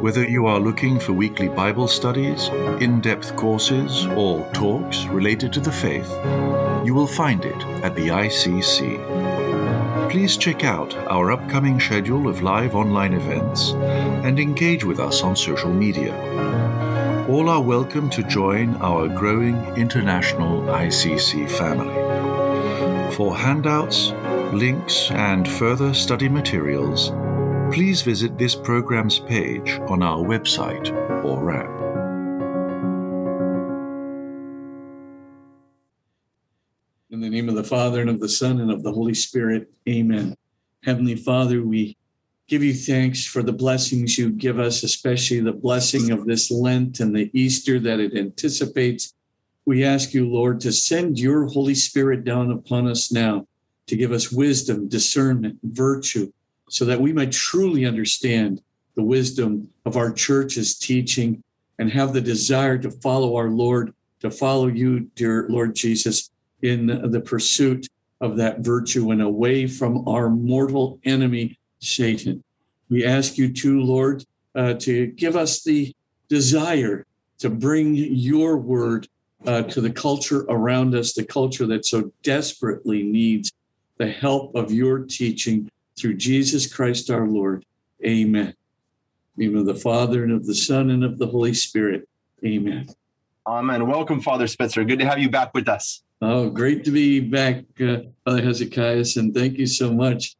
Whether you are looking for weekly Bible studies, in depth courses, or talks related to the faith, you will find it at the ICC. Please check out our upcoming schedule of live online events and engage with us on social media. All are welcome to join our growing international ICC family. For handouts, links, and further study materials, please visit this program's page on our website or app. In the name of the Father, and of the Son, and of the Holy Spirit, amen. Heavenly Father, we give you thanks for the blessings you give us, especially the blessing of this Lent and the Easter that it anticipates. We ask you, Lord, to send your Holy Spirit down upon us now to give us wisdom, discernment, virtue, so that we might truly understand the wisdom of our church's teaching and have the desire to follow our Lord, to follow you, dear Lord Jesus, in the pursuit of that virtue and away from our mortal enemy, Satan. We ask you too, Lord, uh, to give us the desire to bring your word uh, to the culture around us, the culture that so desperately needs the help of your teaching through Jesus Christ our Lord. Amen. In the name of the Father and of the Son and of the Holy Spirit. Amen. Amen. Welcome, Father Spitzer. Good to have you back with us. Oh, great to be back, uh, Father Hezekiah, and thank you so much.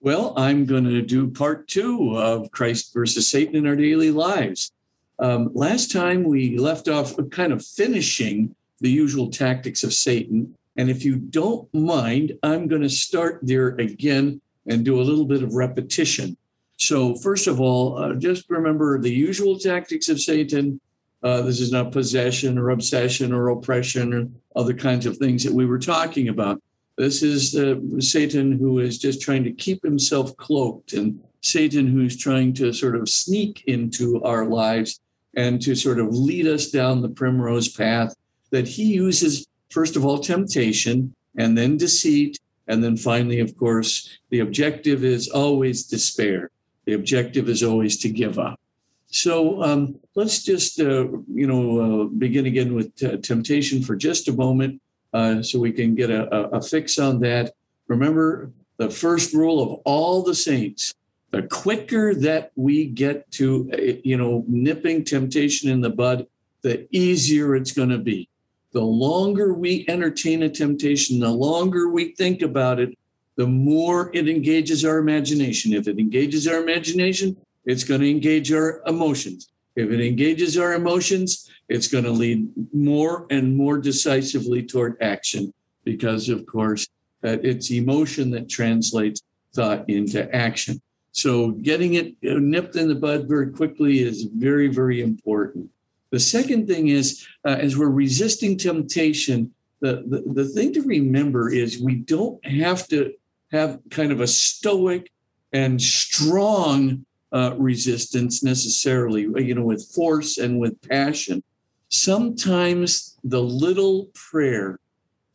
Well, I'm going to do part two of Christ versus Satan in our daily lives. Um, last time we left off kind of finishing the usual tactics of Satan. And if you don't mind, I'm going to start there again and do a little bit of repetition. So, first of all, uh, just remember the usual tactics of Satan. Uh, this is not possession or obsession or oppression or other kinds of things that we were talking about. This is uh, Satan who is just trying to keep himself cloaked, and Satan who's trying to sort of sneak into our lives and to sort of lead us down the primrose path that he uses, first of all, temptation and then deceit and then finally, of course, the objective is always despair. The objective is always to give up. So um, let's just, uh, you know, uh, begin again with t- temptation for just a moment uh, so we can get a, a fix on that. Remember the first rule of all the saints the quicker that we get to, uh, you know, nipping temptation in the bud, the easier it's going to be the longer we entertain a temptation, the longer we think about it, the more it engages our imagination. If it engages our imagination, it's going to engage our emotions. If it engages our emotions, it's going to lead more and more decisively toward action because, of course, it's emotion that translates thought into action. So, getting it nipped in the bud very quickly is very, very important. The second thing is, uh, as we're resisting temptation, the, the, the thing to remember is we don't have to have kind of a stoic and strong uh, resistance necessarily, you know, with force and with passion. Sometimes the little prayer,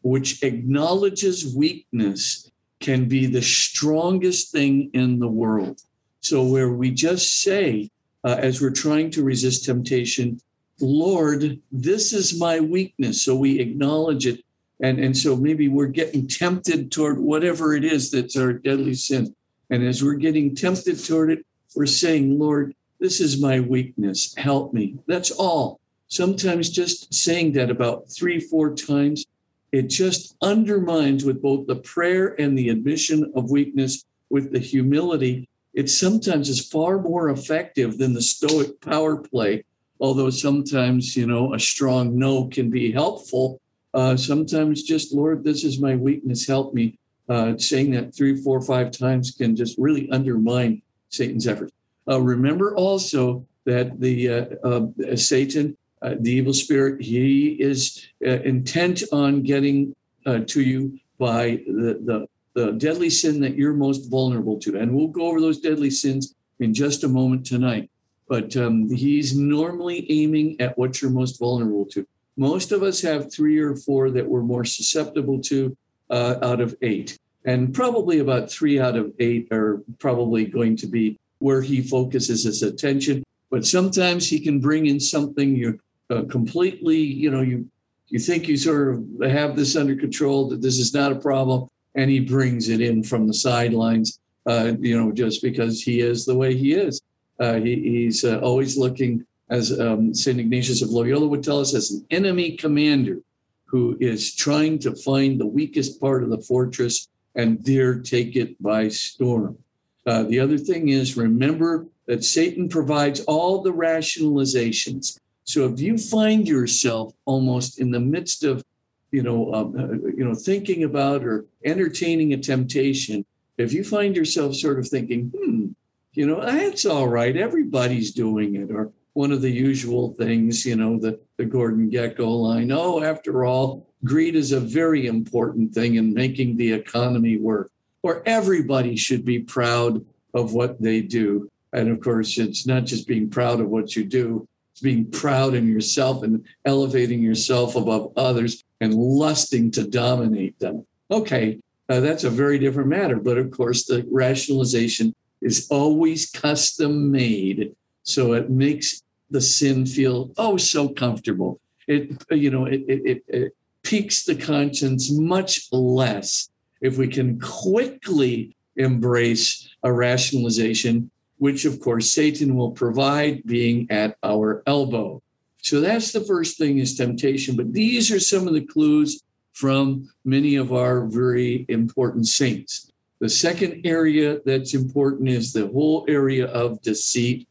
which acknowledges weakness, can be the strongest thing in the world. So, where we just say, uh, as we're trying to resist temptation, Lord, this is my weakness. So we acknowledge it. And, and so maybe we're getting tempted toward whatever it is that's our deadly sin. And as we're getting tempted toward it, we're saying, Lord, this is my weakness. Help me. That's all. Sometimes just saying that about three, four times, it just undermines with both the prayer and the admission of weakness with the humility. It sometimes is far more effective than the stoic power play although sometimes you know a strong no can be helpful uh, sometimes just lord this is my weakness help me uh, saying that three four five times can just really undermine satan's efforts uh, remember also that the uh, uh, satan uh, the evil spirit, he is intent on getting uh, to you by the, the, the deadly sin that you're most vulnerable to. And we'll go over those deadly sins in just a moment tonight. But um, he's normally aiming at what you're most vulnerable to. Most of us have three or four that we're more susceptible to uh, out of eight. And probably about three out of eight are probably going to be where he focuses his attention. But sometimes he can bring in something you uh, completely, you know, you you think you sort of have this under control, that this is not a problem, and he brings it in from the sidelines, uh, you know, just because he is the way he is. Uh, he, he's uh, always looking, as um, St. Ignatius of Loyola would tell us, as an enemy commander who is trying to find the weakest part of the fortress and dare take it by storm. Uh, the other thing is remember that Satan provides all the rationalizations. So if you find yourself almost in the midst of, you know, um, uh, you know, thinking about or entertaining a temptation, if you find yourself sort of thinking, hmm, you know, that's all right, everybody's doing it, or one of the usual things, you know, the, the Gordon Gekko line, oh, after all, greed is a very important thing in making the economy work, or everybody should be proud of what they do. And of course, it's not just being proud of what you do, it's being proud in yourself and elevating yourself above others and lusting to dominate them. Okay, uh, that's a very different matter. But of course, the rationalization is always custom made. So it makes the sin feel oh so comfortable. It you know it it, it piques the conscience much less if we can quickly embrace a rationalization, which of course Satan will provide, being at our elbow. So that's the first thing is temptation. But these are some of the clues from many of our very important saints. The second area that's important is the whole area of deceit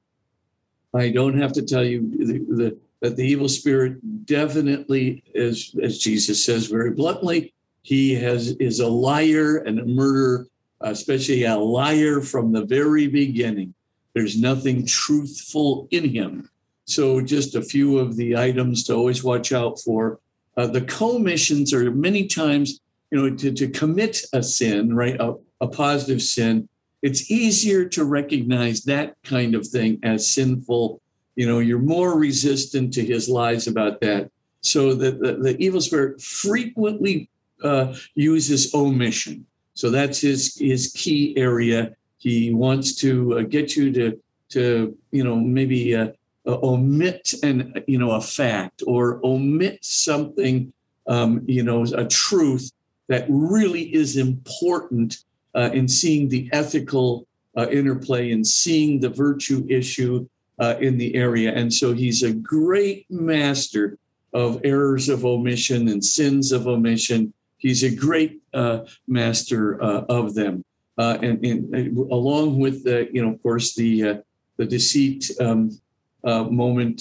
I don't have to tell you the, the, that the evil spirit definitely, as, as Jesus says very bluntly, he has is a liar and a murderer, especially a liar from the very beginning. There's nothing truthful in him. So, just a few of the items to always watch out for. Uh, the commissions are many times, you know, to, to commit a sin, right, a, a positive sin, it's easier to recognize that kind of thing as sinful. You know, you're more resistant to his lies about that. So the, the, the evil spirit frequently uh, uses omission. So that's his his key area. He wants to uh, get you to to you know maybe uh, uh omit an you know a fact or omit something um, you know a truth that really is important uh, in seeing the ethical uh, interplay and seeing the virtue issue uh, in the area. And so he's a great master of errors of omission and sins of omission. He's a great uh, master uh, of them. Uh, and, and, along with the, you know, of course, the the deceit um, moment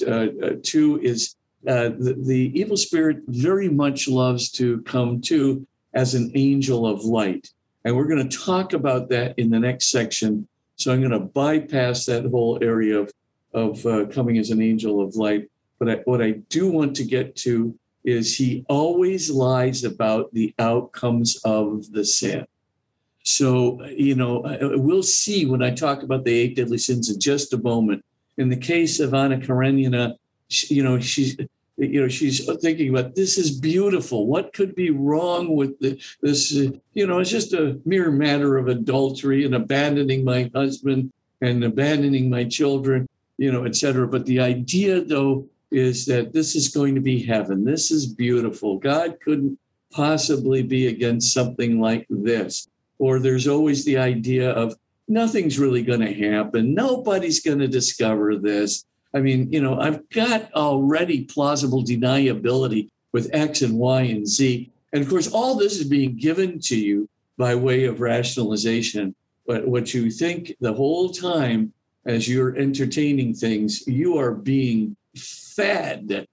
too is the, the evil spirit very much loves to come to as an angel of light. And we're going to talk about that in the next section. So I'm going to bypass that whole area of, of uh, coming as an angel of light. But I, what I do want to get to is he always lies about the outcomes of the sin. So, you know, we'll see when I talk about the eight deadly sins in just a moment. In the case of Anna Karenina, you know, she's you know she's thinking about this is beautiful. What could be wrong with the, this uh, you know it's just a mere matter of adultery and abandoning my husband and abandoning my children you know etc but the idea though is that this is going to be heaven. This is beautiful. God couldn't possibly be against something like this. Or there's always the idea of nothing's really going to happen. Nobody's going to discover this I mean, you know, I've got already plausible deniability with X and Y and Z. And of course, all this is being given to you by way of rationalization. But what you think the whole time as you're entertaining things, you are being fed,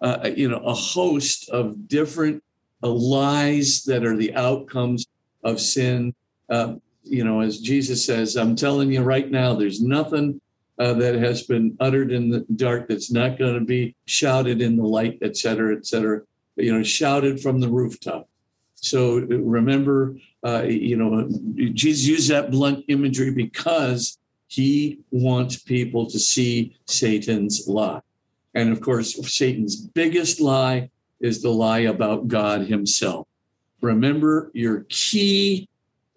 uh, you know, a host of different uh, lies that are the outcomes of sin. Uh, you know, as Jesus says, I'm telling you right now, there's nothing uh, that has been uttered in the dark that's not going to be shouted in the light, et cetera, et cetera, you know, shouted from the rooftop. So remember, uh, you know, Jesus used that blunt imagery because he wants people to see Satan's lie. And of course, Satan's biggest lie is the lie about God himself. Remember your key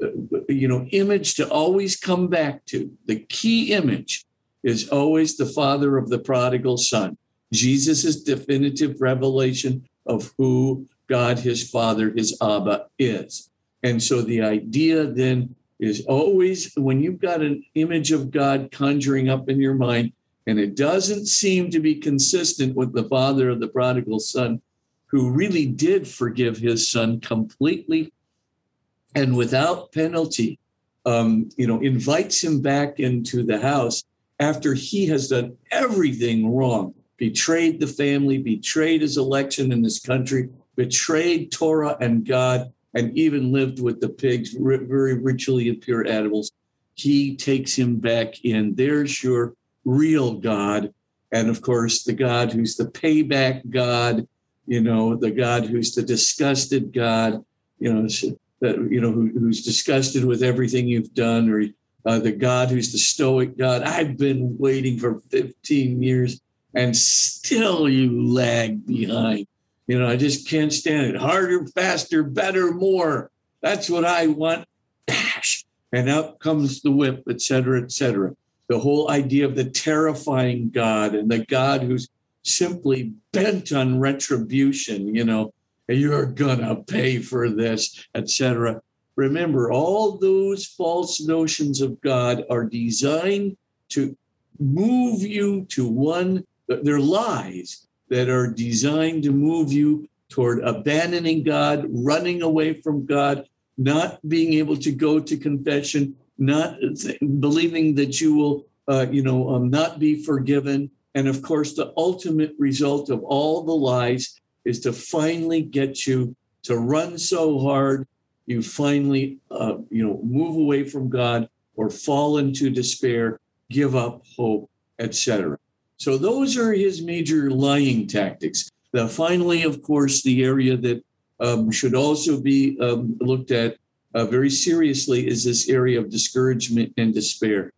uh, you know image to always come back to the key image is always the father of the prodigal son. Jesus' definitive revelation of who god his father his abba is. And so the idea then is always when you've got an image of god conjuring up in your mind and it doesn't seem to be consistent with the father of the prodigal son who really did forgive his son completely and without penalty, um, you know, invites him back into the house after he has done everything wrong, betrayed the family, betrayed his election in this country, betrayed Torah and God, and even lived with the pigs, very ritually impure animals. He takes him back in. There's your real God. And of course, the God who's the payback God, you know, the God who's the disgusted God, you know, you know who, who's disgusted with everything you've done, or uh, the God who's the stoic God. I've been waiting for 15 years, and still you lag behind. You know, I just can't stand it. Harder, faster, better, more. That's what I want. Bash, and out comes the whip, et cetera, et cetera. The whole idea of the terrifying God and the God who's simply bent on retribution, you know, you're gonna pay for this, etc. Remember, all those false notions of God are designed to move you to one, they're lies that are designed to move you toward abandoning God, running away from God, not being able to go to confession, not th- believing that you will, uh, you know, um, not be forgiven. And of course, the ultimate result of all the lies is to finally get you to run so hard you finally uh, you know move away from god or fall into despair give up hope etc so those are his major lying tactics. Now finally of course the area that um, should also be um, looked at uh, very seriously is this area of discouragement and despair.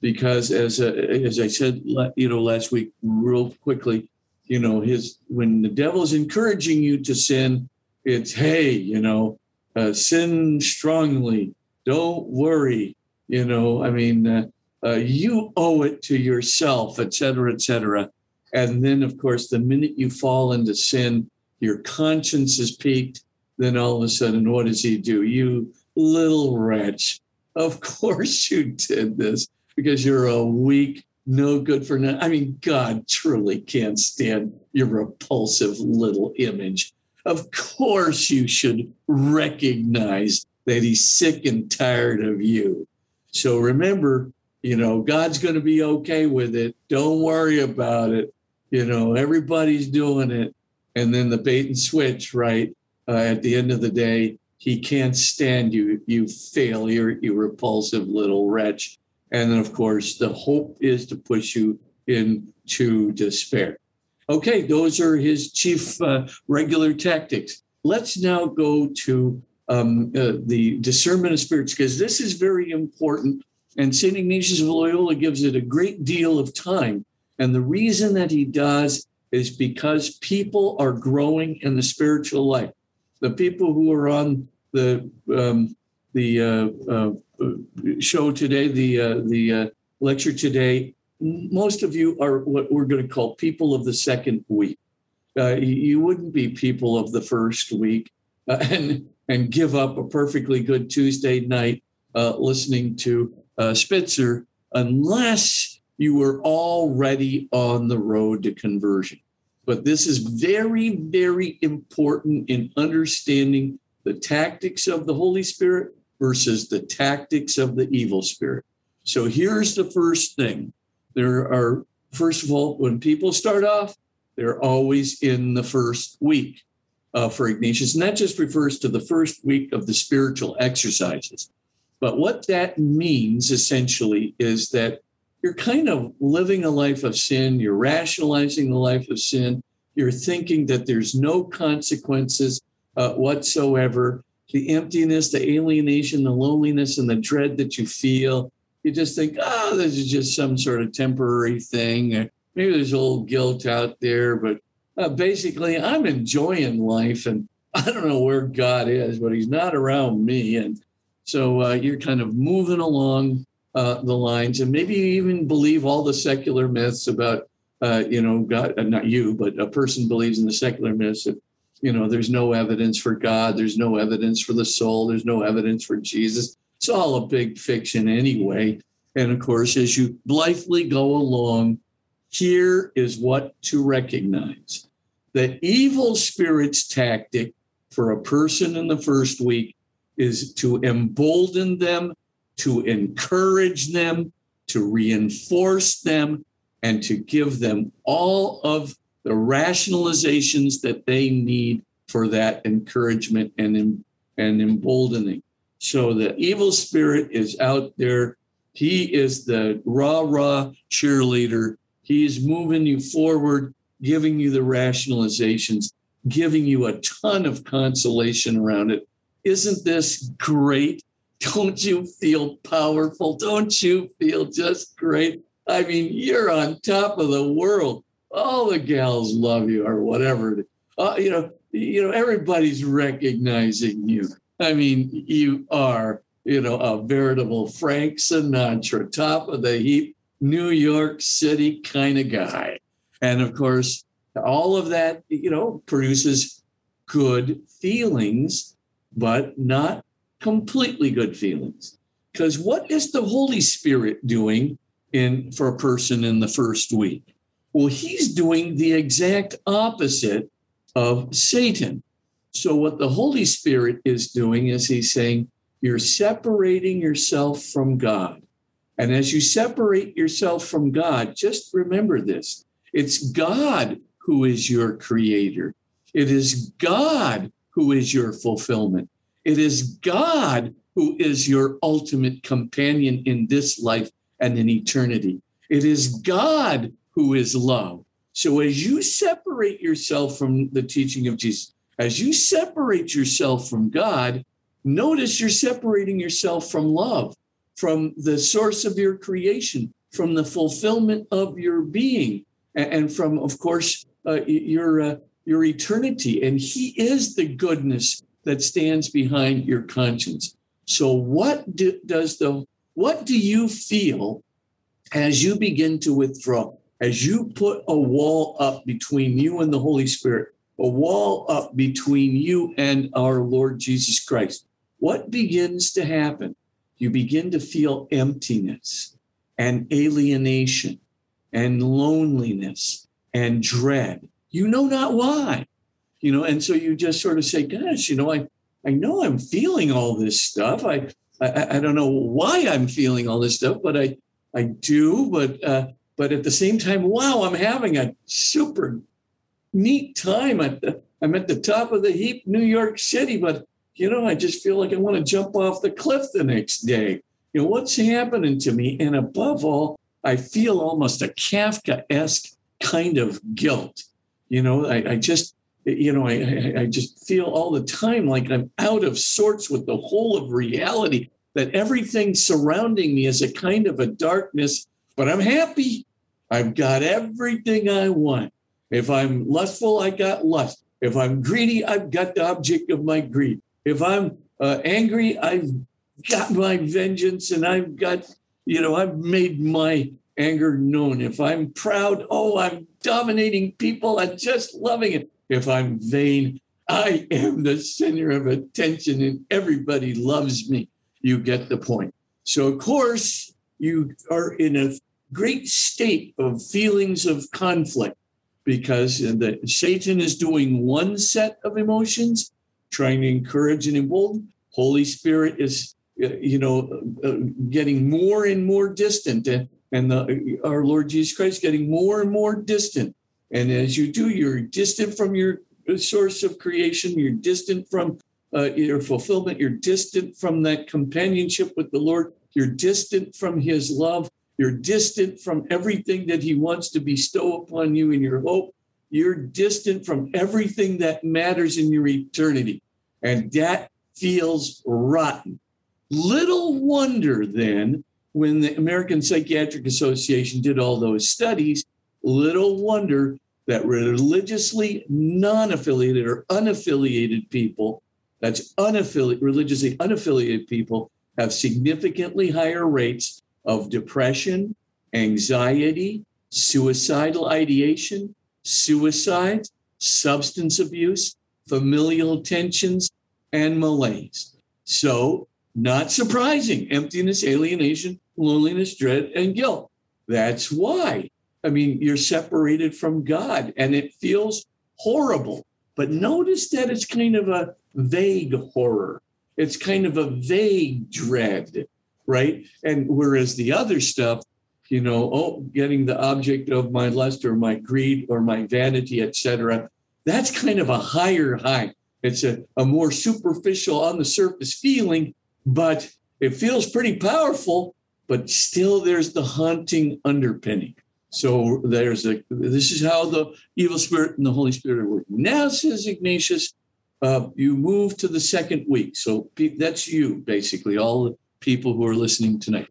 Because as uh, as i said you know last week real quickly you know his when the devil's encouraging you to sin it's hey you know uh, sin strongly don't worry you know i mean uh, uh, you owe it to yourself et cetera et cetera and then of course the minute you fall into sin your conscience is piqued then all of a sudden what does he do you little wretch of course you did this because you're a weak no good for nothing. I mean, God truly can't stand your repulsive little image. Of course, you should recognize that he's sick and tired of you. So remember, you know, God's going to be okay with it. Don't worry about it. You know, everybody's doing it. And then the bait and switch, right? Uh, at the end of the day, he can't stand you, you failure, you repulsive little wretch. And then, of course, the hope is to push you into despair. Okay, those are his chief uh, regular tactics. Let's now go to um, uh, the discernment of spirits, because this is very important. And St. Ignatius of Loyola gives it a great deal of time. And the reason that he does is because people are growing in the spiritual life. The people who are on the um, the uh, uh, show today, the uh, the uh, lecture today, most of you are what we're going to call people of the second week. Uh, you wouldn't be people of the first week uh, and and give up a perfectly good Tuesday night uh, listening to uh, Spitzer unless you were already on the road to conversion. But this is very, very important in understanding the tactics of the Holy Spirit versus the tactics of the evil spirit. So here's the first thing. There are, first of all, when people start off, they're always in the first week uh, for Ignatius. And that just refers to the first week of the spiritual exercises. But what that means essentially is that you're kind of living a life of sin. You're rationalizing the life of sin. You're thinking that there's no consequences uh, whatsoever. The emptiness, the alienation, the loneliness, and the dread that you feel. You just think, oh, this is just some sort of temporary thing. Maybe there's a little guilt out there, but uh, basically, I'm enjoying life and I don't know where God is, but He's not around me. And so uh, you're kind of moving along uh, the lines, and maybe you even believe all the secular myths about, uh, you know, God, uh, not you, but a person believes in the secular myths that, you know, there's no evidence for God, there's no evidence for the soul, there's no evidence for Jesus. It's all a big fiction anyway. And of course, as you blithely go along, here is what to recognize the evil spirit's tactic for a person in the first week is to embolden them, to encourage them, to reinforce them, and to give them all of the rationalizations that they need for that encouragement and, and emboldening. So the evil spirit is out there. He is the rah rah cheerleader. He's moving you forward, giving you the rationalizations giving you a ton of consolation around it. Isn't this great? Don't you feel powerful? Don't you feel just great? I mean, you're on top of the world. All the gals love you, or whatever. Uh, you know, you know, everybody's recognizing you. I mean, you are, you know, a veritable Frank Sinatra, top of the heap, New York City kind of guy. And of course, all of that, you know, produces good feelings, but not completely good feelings. Because what is the Holy Spirit doing in for a person in the first week? Well, he's doing the exact opposite of Satan. So, what the Holy Spirit is doing is he's saying, You're separating yourself from God. And as you separate yourself from God, just remember this it's God who is your creator. It is God who is your fulfillment. It is God who is your ultimate companion in this life and in eternity. It is God who is love. So as you separate yourself from the teaching of Jesus, as you separate yourself from God, notice you're separating yourself from love, from the source of your creation, from the fulfillment of your being, and from, of course, uh, your uh, your eternity, and He is the goodness that stands behind your conscience. So, what do, does the what do you feel as you begin to withdraw? As you put a wall up between you and the Holy Spirit, a wall up between you and our Lord Jesus Christ, what begins to happen? You begin to feel emptiness and alienation and loneliness and dread. You know not why. You know, and so you just sort of say, gosh, you know, I, I know I'm feeling all this stuff. I, I, I don't know why I'm feeling all this stuff, but I, I do. But, uh, but at the same time, wow, I'm having a super neat time. At the, I'm at the top of the heap, New York City, but you know, I just feel like I want to jump off the cliff the next day. You know, what's happening to me? And above all, I feel almost a Kafka esque kind of guilt. You know, I, I just, you know, I, I just feel all the time like I'm out of sorts with the whole of reality, that everything surrounding me is a kind of a darkness, but I'm happy. I've got everything I want. If I'm lustful, I got lust. If I'm greedy, I've got the object of my greed. If I'm uh, angry, I've got my vengeance and I've got, you know, I've made my anger known. If I'm proud, oh, I'm dominating people. I'm just loving it. If I'm vain, I am the center of attention and everybody loves me. You get the point. So, of course, you are in a great state of feelings of conflict because the, Satan is doing one set of emotions, trying to encourage and embolden. Holy Spirit is, uh, you know, uh, getting more and more distant. And and the, our Lord Jesus Christ getting more and more distant. And as you do, you're distant from your source of creation, you're distant from uh, your fulfillment, you're distant from that companionship with the Lord, you're distant from His love, You're distant from everything that He wants to bestow upon you in your hope. You're distant from everything that matters in your eternity. And that feels rotten. Little wonder then, when the American Psychiatric Association did all those studies, little wonder that religiously non affiliated or unaffiliated people, that's unaffiliated, religiously unaffiliated people, have significantly higher rates of depression, anxiety, suicidal ideation, suicide, substance abuse, familial tensions, and malaise. So, not surprising emptiness, alienation, loneliness, dread, and guilt. That's why. I mean, you're separated from God and it feels horrible. But notice that it's kind of a vague horror. It's kind of a vague dread, right? And whereas the other stuff, you know, oh, getting the object of my lust or my greed or my vanity, etc., that's kind of a higher high. It's a, a more superficial, on the surface feeling, but it feels pretty powerful, but still there's the haunting underpinning. So there's a this is how the evil spirit and the Holy Spirit are working. Now, says Ignatius, uh, you move to the second week. So that's you, basically, all people who are listening tonight.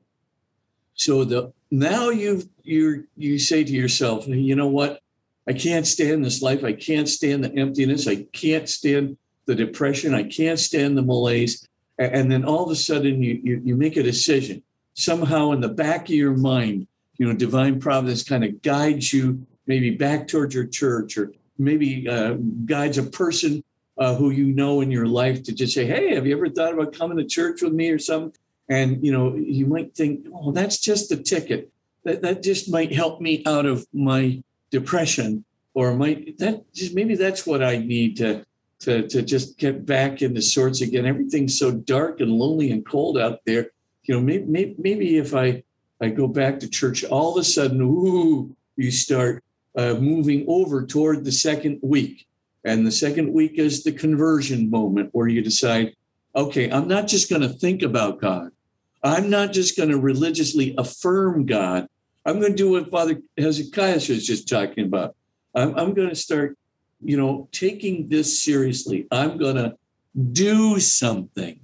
So the now you you you say to yourself, you know what? I can't stand this life. I can't stand the emptiness. I can't stand the depression. I can't stand the malaise. And then all of a sudden, you you, you make a decision. Somehow, in the back of your mind, you know, divine providence kind of guides you maybe back towards your church, or maybe uh, guides a person uh, who you know in your life to just say, "Hey, have you ever thought about coming to church with me or something?" And you know, you might think, "Oh, that's just the ticket. That that just might help me out of my depression, or might that just maybe that's what I need to." To, to just get back into sorts again. Everything's so dark and lonely and cold out there. You know, maybe, maybe, maybe if I I go back to church, all of a sudden, ooh, you start uh, moving over toward the second week. And the second week is the conversion moment where you decide, okay, I'm not just going to think about God. I'm not just going to religiously affirm God. I'm going to do what Father Hezekiah was just talking about. I'm, I'm going to start, you know, taking this seriously. I'm going to do something.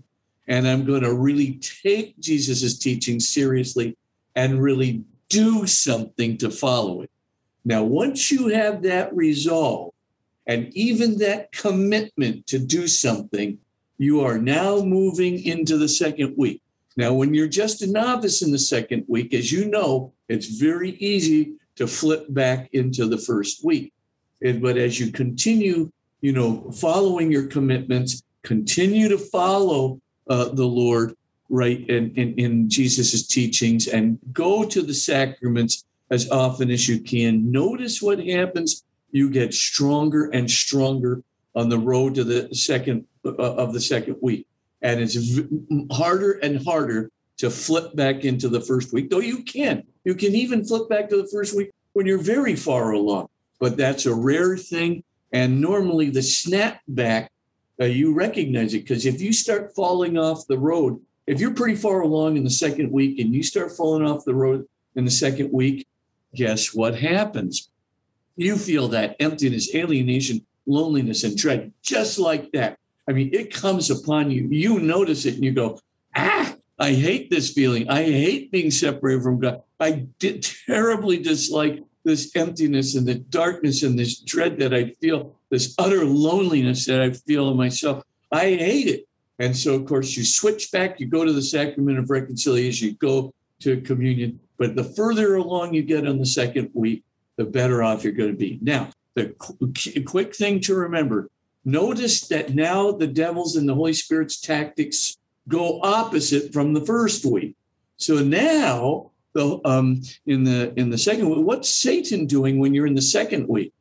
And I'm going to really take Jesus's teaching seriously and really do something to follow it. Now, once you have that resolve, and even that commitment to do something, you are now moving into the second week. Now, when you're just a novice in the second week, as you know, it's very easy to flip back into the first week. But as you continue, you know, following your commitments, continue to follow uh, the Lord, right, in, in, in Jesus' teachings and go to the sacraments as often as you can. Notice what happens you get stronger and stronger on the road to the second uh, of the second week and it's v- harder and harder to flip back into the first week though you can. You can even flip back to the first week when you're very far along. But that's a rare thing. And normally the snap back uh, you recognize it because if you start falling off the road if you're pretty far along in the second week and you start falling off the road in the second week guess what happens? You feel that emptiness, alienation, loneliness, and dread just like that. I mean, it comes upon you. You notice it and you go, ah, I hate this feeling. I hate being separated from God. I did terribly dislike this emptiness and the darkness and this dread that I feel, this utter loneliness that I feel in myself. I hate it. And so, of course, you switch back, you go to the sacrament of reconciliation, you go to communion. But the further along you get on the second week, the better off you're going to be. Now, the qu- quick thing to remember notice that now the devil's and the Holy Spirit's tactics go opposite from the first week. So now, the, um, in the in the second week, what's Satan doing when you're in the second week?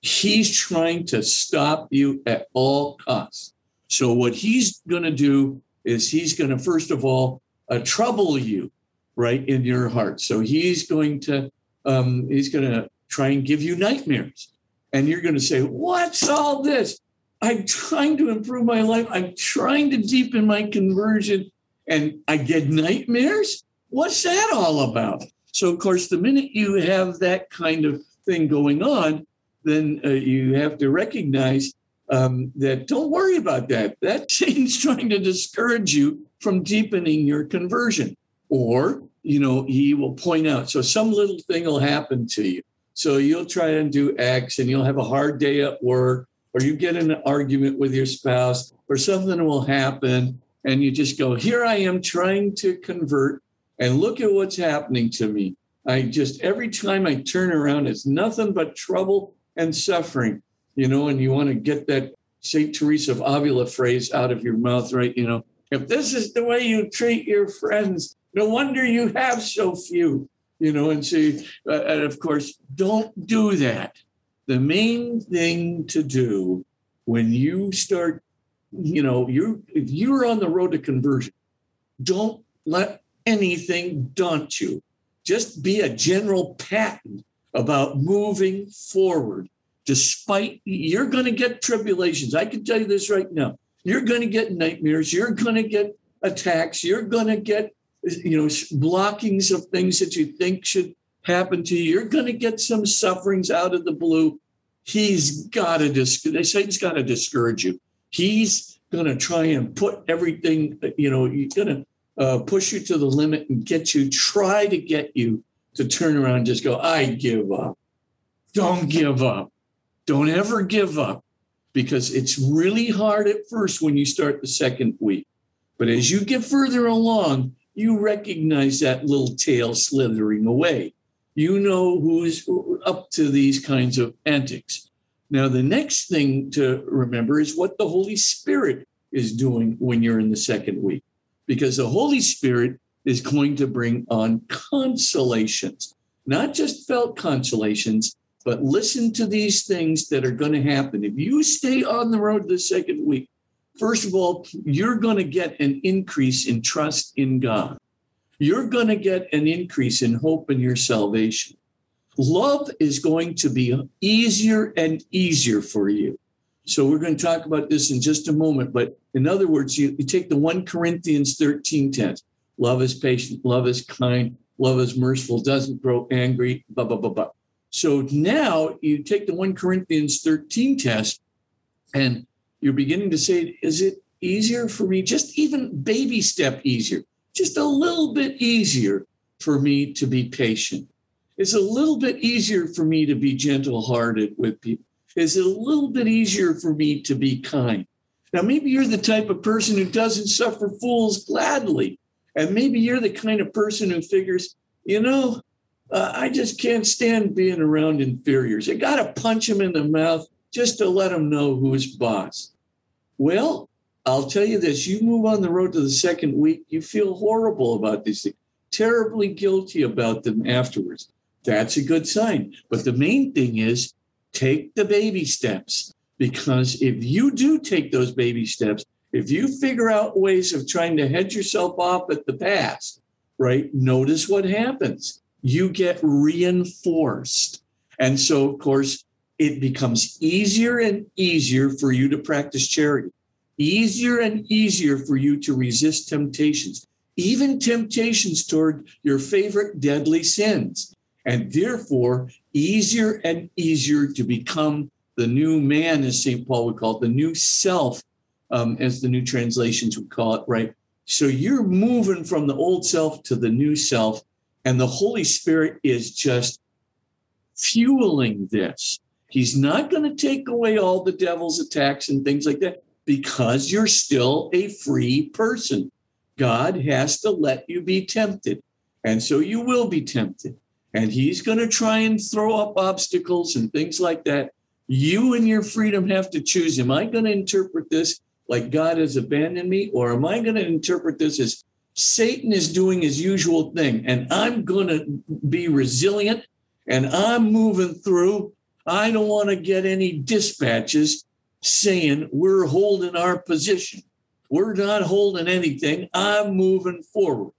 He's trying to stop you at all costs. So what he's going to do is he's going to first of all uh, trouble you right in your heart. So he's going to um, he's going to try and give you nightmares. And you're going to say, What's all this? I'm trying to improve my life. I'm trying to deepen my conversion, and I get nightmares. What's that all about? So, of course, the minute you have that kind of thing going on, then uh, you have to recognize um, that don't worry about that. That Satan's trying to discourage you from deepening your conversion. Or, you know, he will point out. So some little thing will happen to you. So you'll try and do X and you'll have a hard day at work, or you get in an argument with your spouse, or something will happen. And you just go, Here I am trying to convert, and look at what's happening to me. I just, every time I turn around, it's nothing but trouble and suffering, you know, and you want to get that St. Teresa of Avila phrase out of your mouth, right? You know, if this is the way you treat your friends, no wonder you have so few, you know, and see, uh, and of course, don't do that. The main thing to do when you start, you know, you if you're on the road to conversion, don't let anything daunt you. Just be a general pattern about moving forward despite you're going to get tribulations. I can tell you this right now. You're going to get nightmares. You're going to get attacks. You're going to get you know blockings of things that you think should happen to you. You're going to get some sufferings out of the blue. He's got to dis- Satan's got to discourage you. He's going to try and put everything. You know, he's going to uh, push you to the limit and get you. Try to get you to turn around and just go. I give up. Don't give up. Don't ever give up because it's really hard at first when you start the second week. But as you get further along, you recognize that little tail slithering away. You know who's up to these kinds of antics. Now, the next thing to remember is what the Holy Spirit is doing when you're in the second week, because the Holy Spirit is going to bring on consolations, not just felt consolations, but listen to these things that are going to happen. If you stay on the road the second week, first of all, you're going to get an increase in trust in God. You're going to get an increase in hope in your salvation. Love is going to be easier and easier for you. So we're going to talk about this in just a moment. But in other words, you, you take the 1 Corinthians 13 test. Love is patient, love is kind, love is merciful, doesn't grow angry, blah, blah, blah, blah. So now you take the 1 Corinthians 13 test and you're beginning to say, is it easier for me, just even baby step easier, just a little bit easier for me to be patient? It's a little bit easier for me to be gentle hearted with people. It's a little bit easier for me to be kind? Now, maybe you're the type of person who doesn't suffer fools gladly. And maybe you're the kind of person who figures, you know, uh, I just can't stand being around inferiors. I got to punch them in the mouth just to let them know who's boss. Well, I'll tell you this you move on the road to the second week, you feel horrible about these things, terribly guilty about them afterwards. That's a good sign. But the main thing is take the baby steps because if you do take those baby steps, if you figure out ways of trying to head yourself off at the past, right, notice what happens you get reinforced. And so, of course, it becomes easier and easier for you to practice charity, easier and easier for you to resist temptations, even temptations toward your favorite deadly sins. And therefore, easier and easier to become the new man, as St. Paul would call it, the new self, um, as the new translations would call it, right? So you're moving from the old self to the new self and the Holy Spirit is just fueling this. He's not going to take away all the devil's attacks and things like that because you're still a free person. God has to let you be tempted. And so you will be tempted. And he's going to try and throw up obstacles and things like that. You and your freedom have to choose. Am I going to interpret this like God has abandoned me? Or am I going to interpret this as Satan is doing his usual thing, and I'm going to be resilient and I'm moving through. I don't want to get any dispatches saying we're holding our position. We're not holding anything. I'm moving forward.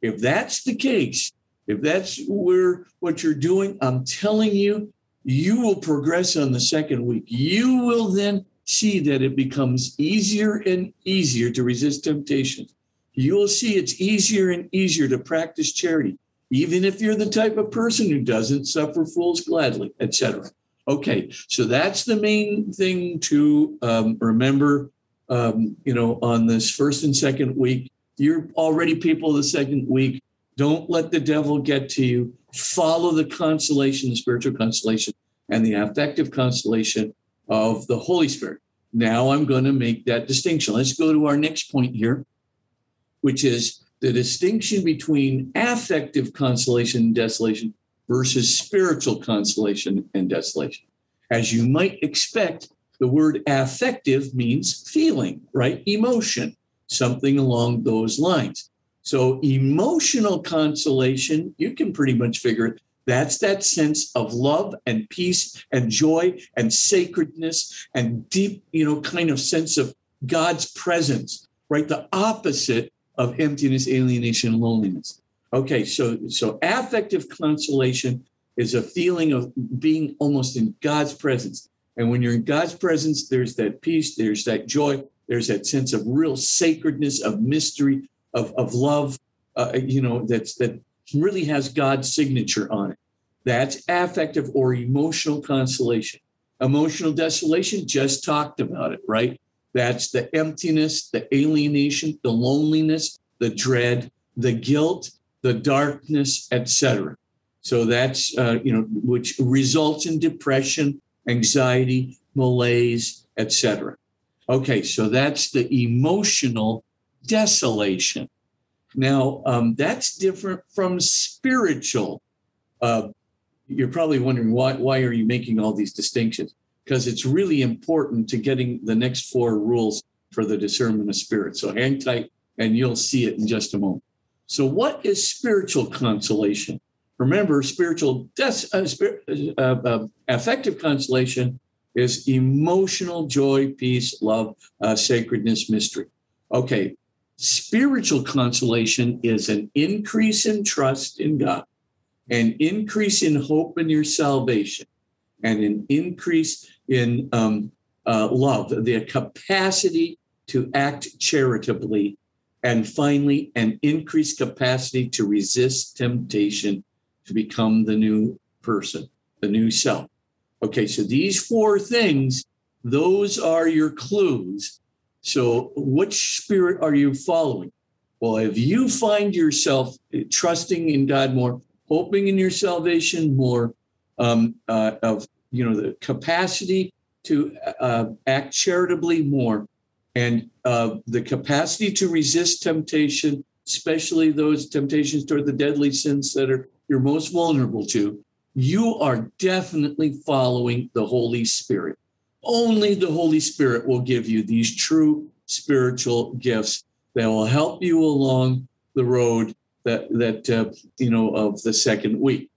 If that's the case, if that's where what you're doing, I'm telling you, you will progress on the second week. You will then see that it becomes easier and easier to resist temptation. you'll see it's easier and easier to practice charity. even if you're the type of person who doesn't suffer fools gladly, etc. Okay, so that's the main thing to um, remember. Um, you know, on this first and second week, you're already people of the second week. Don't let the devil get to you. Follow the consolation, the spiritual consolation, and the affective consolation of the Holy Spirit. Now I'm going to make that distinction. Let's go to our next point here, which is the distinction between affective consolation and desolation versus spiritual consolation and desolation. As you might expect, the word affective means feeling, right? Emotion, something along those lines. So, emotional consolation, you can pretty much figure it. That's that sense of love and peace and joy and sacredness and deep, you know, kind of sense of God's presence, right? The opposite of emptiness, alienation, and loneliness. Okay, so so affective consolation is a feeling of being almost in God's presence. And when you're in God's presence, there's that peace, there's that joy, there's that sense of real sacredness, of mystery, of, of love, uh, you know, that's that really has God's signature on it. That's affective or emotional consolation. Emotional desolation, just talked about it, right? That's the emptiness, the alienation, the loneliness, the dread, the guilt, the darkness, etc. So that's uh, you know which results in depression, anxiety, malaise, etc. Okay, so that's the emotional desolation. Now, um, that's different from spiritual. Uh, you're probably wondering why, why are you making all these distinctions? Because it's really important to getting the next four rules for the discernment of spirit. So hang tight and you'll see it in just a moment. So, what is spiritual consolation? Remember, spiritual des- uh, spirit, uh, uh, affective consolation is emotional joy, peace, love, uh, sacredness, mystery. Okay, Spiritual consolation is an increase in trust in God, an increase in hope in your salvation, and an increase in um, uh, love, the capacity to act charitably, and finally, an increased capacity to resist temptation to become the new person, the new self. Okay, so these four things, those are your clues so, which spirit are you following? Well, if you find yourself trusting in God more, hoping in your salvation more, um, uh, of you know the capacity to uh, act charitably more, and uh, the capacity to resist temptation, especially those temptations toward the deadly sins that are you're most vulnerable to, you are definitely following the Holy Spirit. Only the Holy Spirit will give you these true spiritual gifts that will help you along the road that that uh, you know of the second week.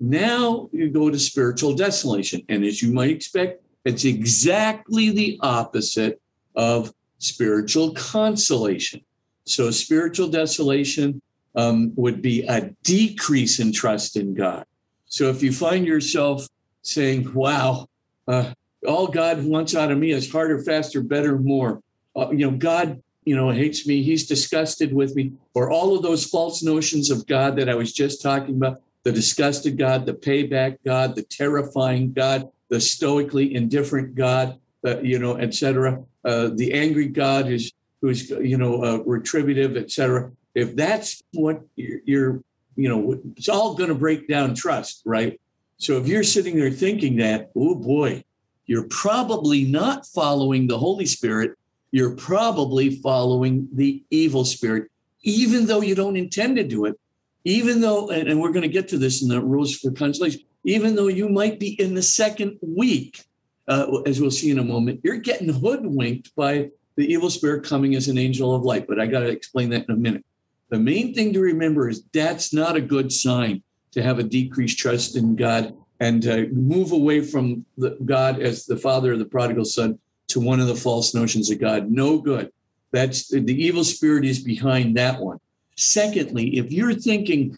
Now you go to spiritual desolation, and as you might expect, it's exactly the opposite of spiritual consolation. So spiritual desolation um, would be a decrease in trust in God. So if you find yourself saying, "Wow, uh, all God wants out of me is harder, faster, better, more. Uh, you know, God, you know, hates me. He's disgusted with me. Or all of those false notions of God that I was just talking about the disgusted God, the payback God, the terrifying God, the stoically indifferent God, uh, you know, et cetera. Uh, the angry God who's, who's you know, uh, retributive, et cetera. If that's what you're, you're you know, it's all going to break down trust, right? So if you're sitting there thinking that, oh boy, you're probably not following the Holy Spirit. You're probably following the evil spirit, even though you don't intend to do it, even though, and, and we're going to get to this in the rules for consolation, even though you might be in the second week, uh, as we'll see in a moment, you're getting hoodwinked by the evil spirit coming as an angel of light. But I got to explain that in a minute. The main thing to remember is that's not a good sign to have a decreased trust in God and uh, move away from the, God as the father of the prodigal son to one of the false notions of God. No good. That's the evil spirit is behind that one. Secondly, if you're thinking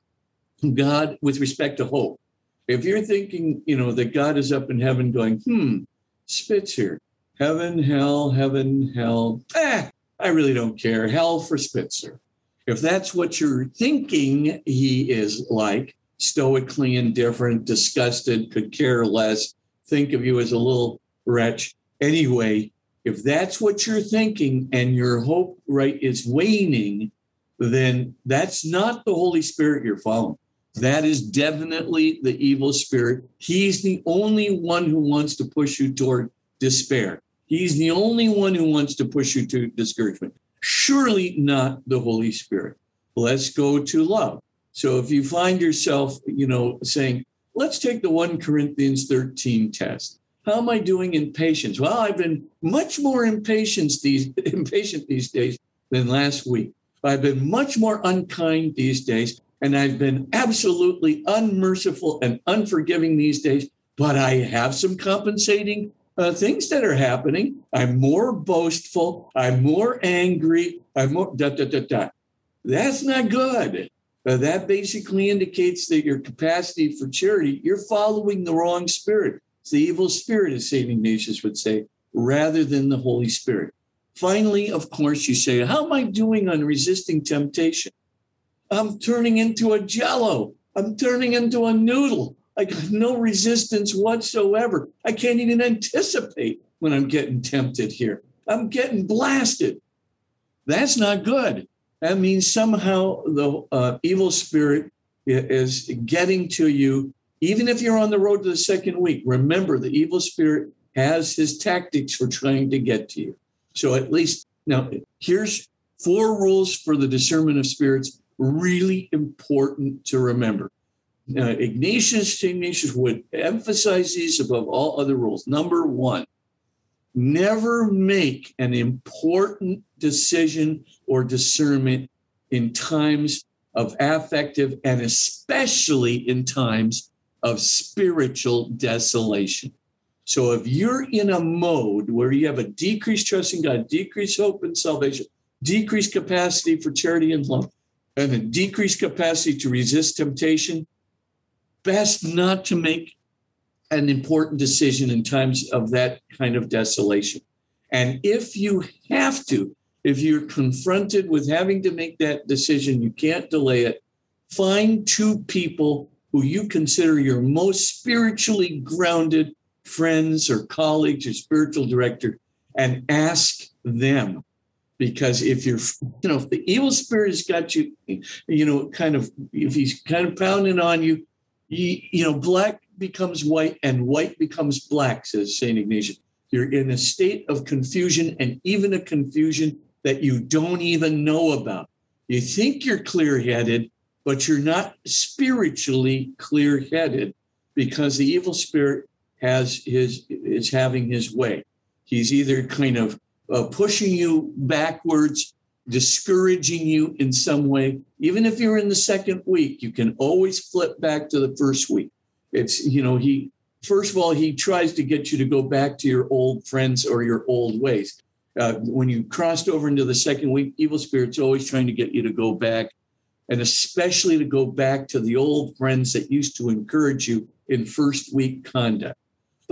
God with respect to hope, if you're thinking, you know, that God is up in heaven going, hmm, Spitzer, heaven, hell, heaven, hell, eh, I really don't care. Hell for Spitzer. If that's what you're thinking he is like, stoically indifferent, disgusted, could care less, think of you as a little wretch. Anyway, if that's what you're thinking and your hope right is waning, then that's not the Holy Spirit you're following. That is definitely the evil spirit. He's the only one who wants to push you toward despair. He's the only one who wants to push you to discouragement. Surely not the Holy Spirit. Let's go to love. So if you find yourself, you know, saying, let's take the 1 Corinthians 13 test. How am I doing in patience? Well, I've been much more impatient these, impatient these days than last week. I've been much more unkind these days, and I've been absolutely unmerciful and unforgiving these days. But I have some compensating uh, things that are happening. I'm more boastful. I'm more angry. I'm more da da da da. That's not good. Uh, that basically indicates that your capacity for charity, you're following the wrong spirit. It's the evil spirit, as St. Ignatius would say, rather than the Holy Spirit. Finally, of course, you say, How am I doing on resisting temptation? I'm turning into a jello. I'm turning into a noodle. I got no resistance whatsoever. I can't even anticipate when I'm getting tempted here. I'm getting blasted. That's not good. That means somehow the uh, evil spirit is getting to you. Even if you're on the road to the second week, remember the evil spirit has his tactics for trying to get to you. So at least now here's four rules for the discernment of spirits, really important to remember. Ignatius, Ignatius would emphasize these above all other rules. Number one, never make an important decision or discernment in times of affective and especially in times of spiritual desolation. So if you're in a mode where you have a decreased trust in God, decreased hope in salvation, decreased capacity for charity and love, and a decreased capacity to resist temptation, best not to make an important decision in times of that kind of desolation. And if you have to, if you're confronted with having to make that decision, you can't delay it. Find two people who you consider your most spiritually grounded friends or colleagues or spiritual director and ask them because if you're you know if the evil spirit has got you you know kind of if he's kind of pounding on you you, you know black becomes white and white becomes black says saint ignatius you're in a state of confusion and even a confusion that you don't even know about you think you're clear-headed but you're not spiritually clear-headed because the evil spirit has his is having his way. He's either kind of uh, pushing you backwards, discouraging you in some way. Even if you're in the second week, you can always flip back to the first week. It's you know he first of all he tries to get you to go back to your old friends or your old ways. Uh, when you crossed over into the second week, evil spirits always trying to get you to go back, and especially to go back to the old friends that used to encourage you in first week conduct.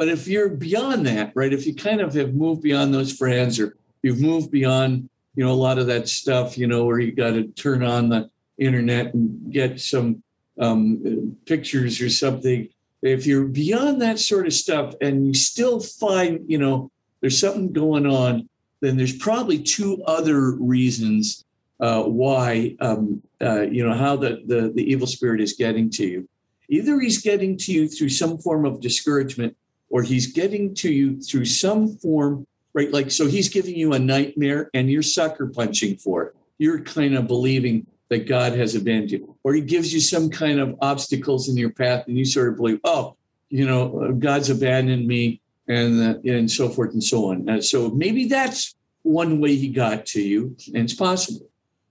But if you're beyond that, right, if you kind of have moved beyond those friends or you've moved beyond, you know, a lot of that stuff, you know, where you got to turn on the internet and get some um, pictures or something. If you're beyond that sort of stuff and you still find, you know, there's something going on, then there's probably two other reasons uh, why, um, uh, you know, how the, the, the evil spirit is getting to you. Either he's getting to you through some form of discouragement or he's getting to you through some form, right? Like, so he's giving you a nightmare and you're sucker punching for it. You're kind of believing that God has abandoned you, or he gives you some kind of obstacles in your path and you sort of believe, oh, you know, God's abandoned me and, uh, and so forth and so on. Uh, so maybe that's one way he got to you, and it's possible.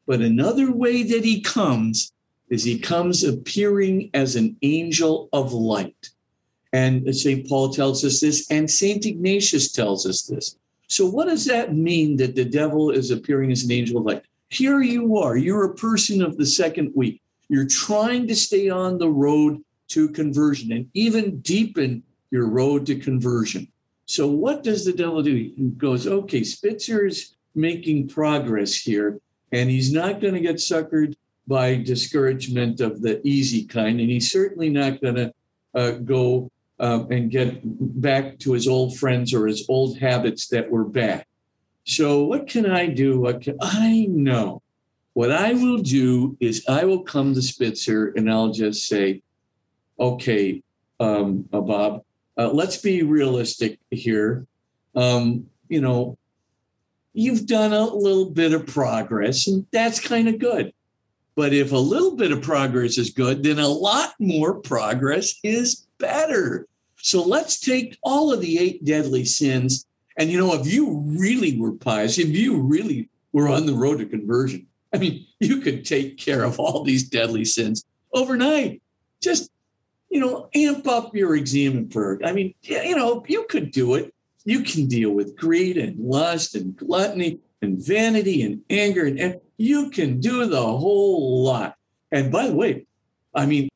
But another way that he comes is he comes appearing as an angel of light. And St. Paul tells us this, and St. Ignatius tells us this. So, what does that mean that the devil is appearing as an angel of light? Here you are, you're a person of the second week. You're trying to stay on the road to conversion and even deepen your road to conversion. So, what does the devil do? He goes, okay, Spitzer is making progress here, And he's not going to get suckered by discouragement of the easy kind. And he's certainly not going to uh, go um, and get back to his old friends or his old habits that were bad. So, what can I do? What can I know? What I will do is I will come to Spitzer and I'll just say, okay, um, uh, Bob, uh, let's be realistic here. Um, you know, you've done a little bit of progress, and that's kind of good. But if a little bit of progress is good, then a lot more progress is better. So let's take all of the eight deadly sins. And, you know, if you really were pious, if you really were on the road to conversion, I mean, you could take care of all these deadly sins overnight. Just, you know, amp up your exam and prayer. I mean, you know, you could do it. You can deal with greed and lust and gluttony and vanity and anger, and, and you can do the whole lot. And by the way, I mean,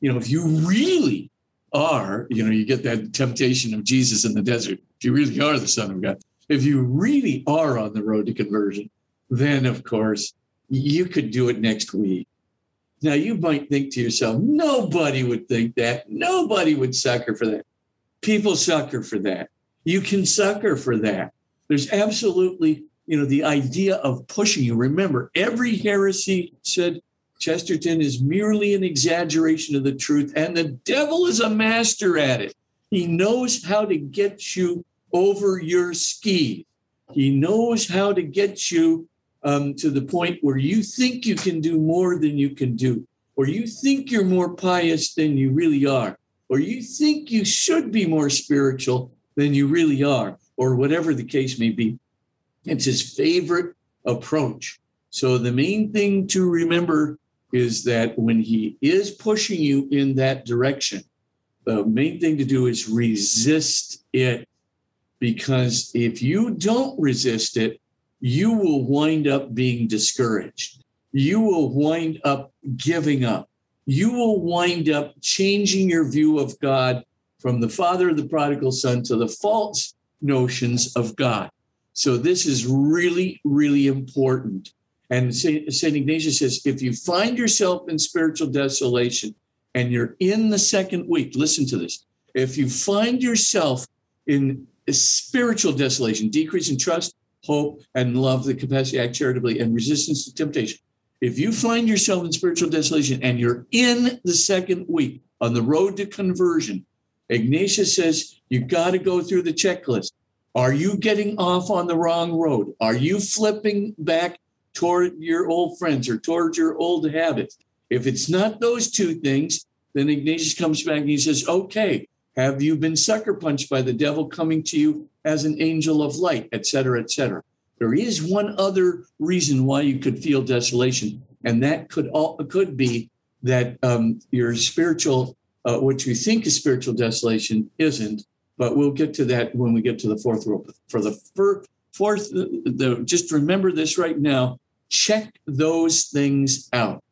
you know, if you really are, you know, you get that temptation of Jesus in the desert. If you really are the Son of God, if you really are on the road to conversion, then of course you could do it next week. Now you might think to yourself, nobody would think that. Nobody would sucker for that. People sucker for that. You can sucker for that. There's absolutely, you know, the idea of pushing you. Remember, every heresy said Chesterton is merely an exaggeration of the truth, and the devil is a master at it. He knows how to get you over your skis. He knows how to get you um, to the point where you think you can do more than you can do, or you think you're more pious than you really are, or you think you should be more spiritual than you really are, or whatever the case may be. It's his favorite approach. So the main thing to remember is that when he is pushing you in that direction, the main thing to do is resist it. Because if you don't resist it, you will wind up being discouraged. You will wind up giving up. You will wind up changing your view of God from the father of the prodigal son to the false notions of God. So this is really, really important. And St. Ignatius says if you find yourself in spiritual desolation and you're in the second week, listen to this. If you find yourself in spiritual desolation, decrease in trust, hope, and love, the capacity to act charitably, and resistance to temptation, if you find yourself in spiritual desolation and you're in the second week on the road to conversion, Ignatius says you got to go through the checklist. Are you getting off on the wrong road? Are you flipping back toward your old friends or toward your old habits? If it's not those two things, then Ignatius comes back and he says, okay, have you been sucker punched by the devil coming to you as an angel of light, et cetera, et cetera? There is one other reason why you could feel desolation, and that could all could be that um, your spiritual uh, what you think is spiritual desolation isn't. But we'll get to that when we get to the fourth rule. For the fir- fourth, the, just remember this right now. Check those things out.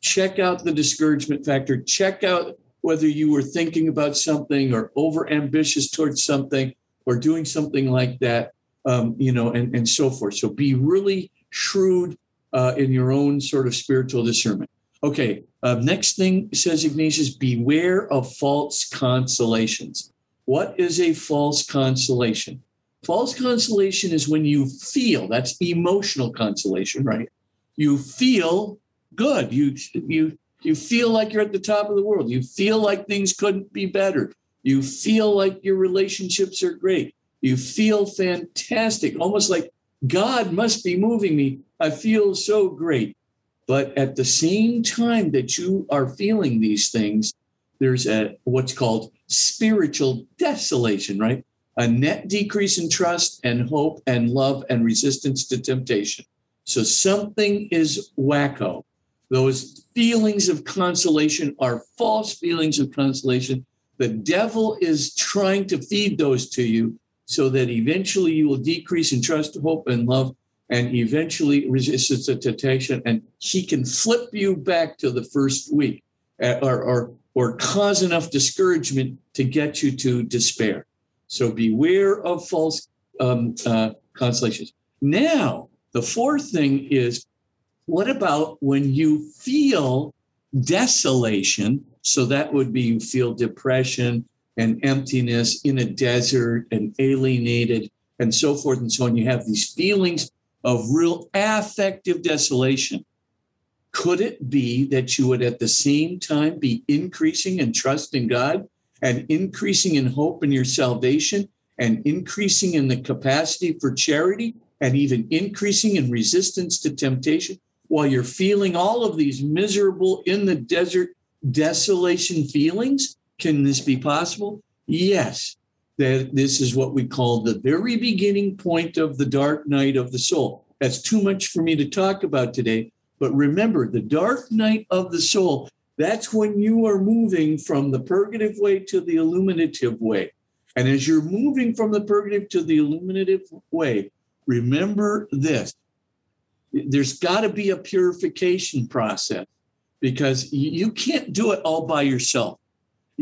Check out the discouragement factor. Check out whether you were thinking about something or over ambitious towards something or doing something like that, um, you know, and, and so forth. So be really shrewd uh, in your own sort of spiritual discernment. Okay, uh, next thing says Ignatius beware of false consolations. What is a false consolation? False consolation is when you feel, that's emotional consolation, right? You feel good. You, you, you feel like you're at the top of the world. You feel like things couldn't be better. You feel like your relationships are great. You feel fantastic, almost like God must be moving me. I feel so great. But at the same time that you are feeling these things, there's a what's called spiritual desolation, right? A net decrease in trust and hope and love and resistance to temptation. So something is wacko. Those feelings of consolation are false feelings of consolation. The devil is trying to feed those to you so that eventually you will decrease in trust, hope, and love and eventually resistance to temptation and he can flip you back to the first week uh, or, or, or cause enough discouragement to get you to despair. So beware of false um, uh, consolations. Now, the fourth thing is What about when you feel desolation? So that would be you feel depression and emptiness in a desert and alienated and so forth and so on. You have these feelings of real affective desolation. Could it be that you would at the same time be increasing in trust in God and increasing in hope in your salvation and increasing in the capacity for charity and even increasing in resistance to temptation while you're feeling all of these miserable in the desert desolation feelings? Can this be possible? Yes. That this is what we call the very beginning point of the dark night of the soul. That's too much for me to talk about today. But remember, the dark night of the soul, that's when you are moving from the purgative way to the illuminative way. And as you're moving from the purgative to the illuminative way, remember this there's got to be a purification process because you can't do it all by yourself.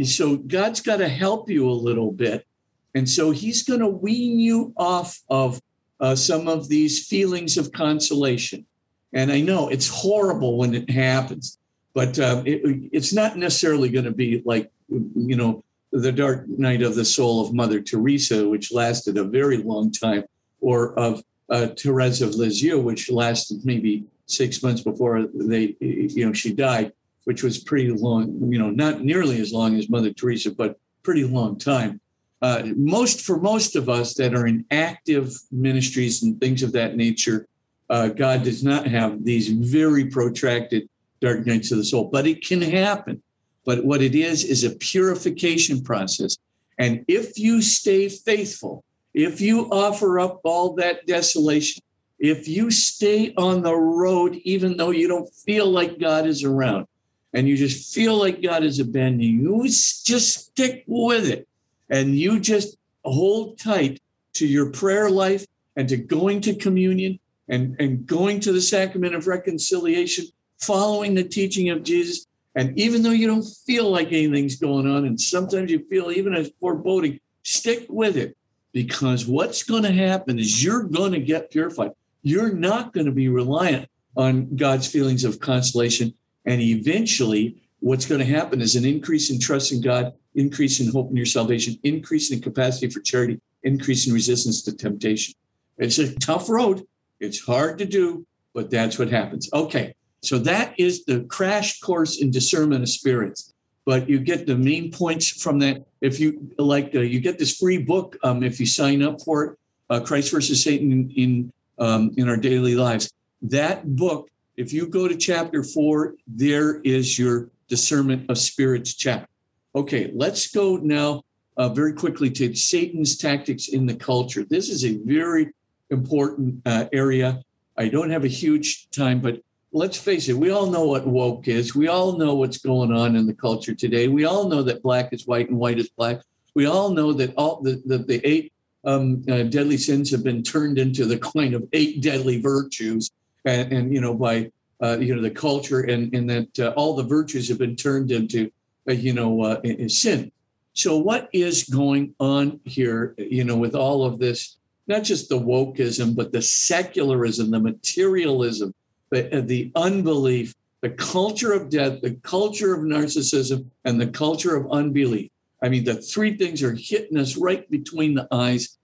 So God's got to help you a little bit. And so he's going to wean you off of uh, some of these feelings of consolation. And I know it's horrible when it happens, but um, it, it's not necessarily going to be like, you know, the dark night of the soul of Mother Teresa, which lasted a very long time, or of uh, Therese of Lisieux, which lasted maybe six months before they, you know, she died, which was pretty long, you know, not nearly as long as Mother Teresa, but pretty long time. Uh, most for most of us that are in active ministries and things of that nature, uh, God does not have these very protracted dark nights of the soul, but it can happen. But what it is, is a purification process. And if you stay faithful, if you offer up all that desolation, if you stay on the road, even though you don't feel like God is around and you just feel like God is abandoning you, just stick with it. And you just hold tight to your prayer life and to going to communion and, and going to the sacrament of reconciliation, following the teaching of Jesus, and even though you don't feel like anything's going on, and sometimes you feel even as foreboding, stick with it because what's going to happen is you're going to get purified. You're not going to be reliant on God's feelings of consolation. And eventually, what's going to happen is an increase in trust in God, increase in hope in your salvation, increase in capacity for charity, increase in resistance to temptation. It's a tough road. It's hard to do, but that's what happens. Okay. So that is the crash course in discernment of spirits. But you get the main points from that. If you like, uh, you get this free book um, if you sign up for it, uh, Christ versus Satan in in, um, in our daily lives. That book, if you go to chapter four, there is your discernment of spirits chapter. Okay, let's go now uh, very quickly to Satan's tactics in the culture. This is a very important uh, area. I don't have a huge time, but let's face it, we all know what woke is. We all know what's going on in the culture today. We all know that black is white and white is black. We all know that all the, the, the eight um, uh, deadly sins have been turned into the kind of eight deadly virtues. And, and you know, by, uh, you know, the culture and, and that uh, all the virtues have been turned into, uh, you know, uh, sin. So what is going on here, you know, with all of this, not just the wokeism, but the secularism, the materialism, the, uh, the unbelief, the culture of death, the culture of narcissism, and the culture of unbelief. I mean, the three things are hitting us right between the eyes.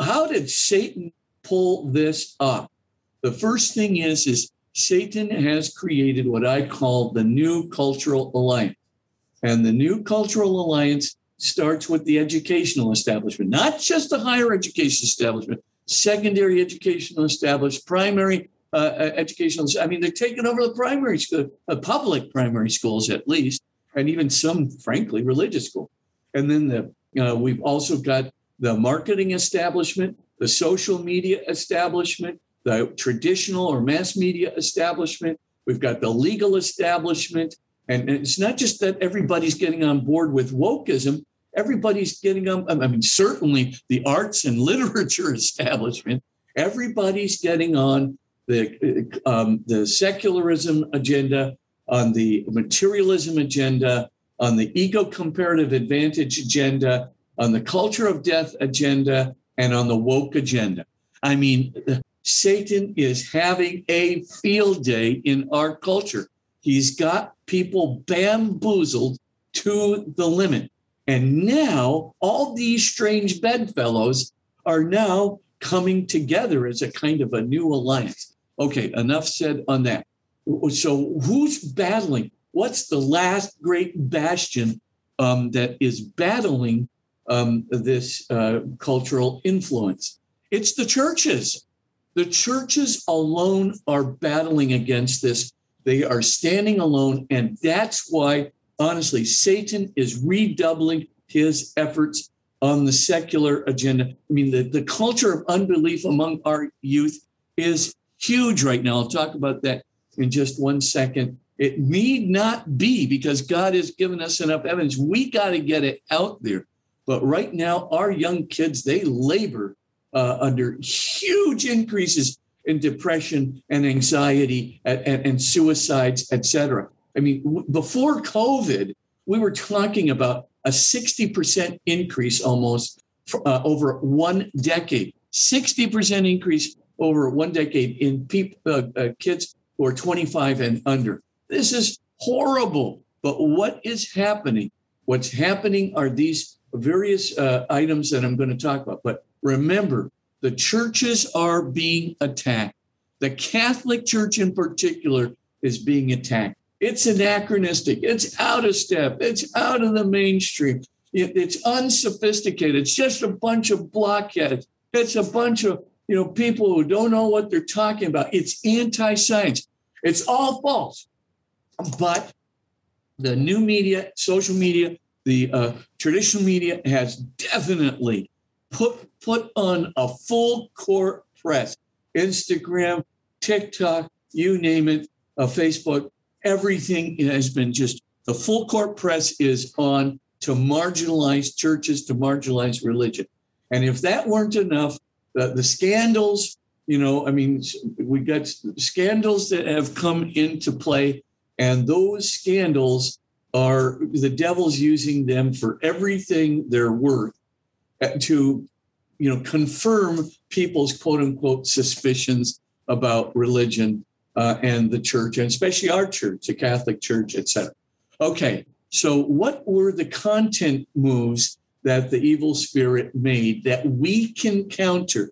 How did Satan pull this up? The first thing is, is Satan has created what I call the new cultural alliance. And the new cultural alliance starts with the educational establishment, not just the higher education establishment, secondary educational establishment, primary uh, uh, educational. I mean, they're taking over the primary school, uh, public primary schools at least, and even some, frankly, religious school. And then the uh, we've also got the marketing establishment, the social media establishment, the traditional or mass media establishment. We've got the legal establishment, and, and it's not just that everybody's getting on board with wokeism. Everybody's getting on. I mean, certainly the arts and literature establishment. Everybody's getting on the, um, the secularism agenda, on the materialism agenda, on the ego comparative advantage agenda, on the culture of death agenda, and on the woke agenda. I mean, Satan is having a field day in our culture. He's got people bamboozled to the limit. And now all these strange bedfellows are now coming together as a kind of a new alliance. Okay, enough said on that. So, who's battling? What's the last great bastion um, that is battling um, this uh, cultural influence? It's the churches. The churches alone are battling against this. They are standing alone. And that's why, honestly, Satan is redoubling his efforts on the secular agenda. I mean, the, the culture of unbelief among our youth is huge right now. I'll talk about that in just one second. It need not be because God has given us enough evidence. We got to get it out there. But right now, our young kids, they labor uh, under huge increases in depression and anxiety and, and, and suicides, et cetera. I mean, w- before COVID, we were talking about a 60% increase almost for, uh, over one decade. 60% increase over one decade in uh, uh, kids who are 25 and under. This is horrible. But what is happening? What's happening are these various uh, items that I'm going to talk about. But remember, the churches are being attacked. The Catholic Church, in particular, is being attacked. It's anachronistic. It's out of step. It's out of the mainstream. it's unsophisticated. It's just a bunch of blockheads. It's a bunch of you know people who don't know what they're talking about. It's anti-science. It's all false. But the new media, social media, the uh, traditional media has definitely put put on a full court press. Instagram, TikTok, you name it, uh, Facebook, everything has been just the full court press is on to marginalize churches, to marginalize religion. And if that weren't enough, the, the scandals, you know, I mean, we got scandals that have come into play, and those scandals are the devil's using them for everything they're worth uh, to, you know, confirm people's quote unquote suspicions about religion uh, and the church, and especially our church, the Catholic Church, etc. Okay, so what were the content moves that the evil spirit made that we can counter?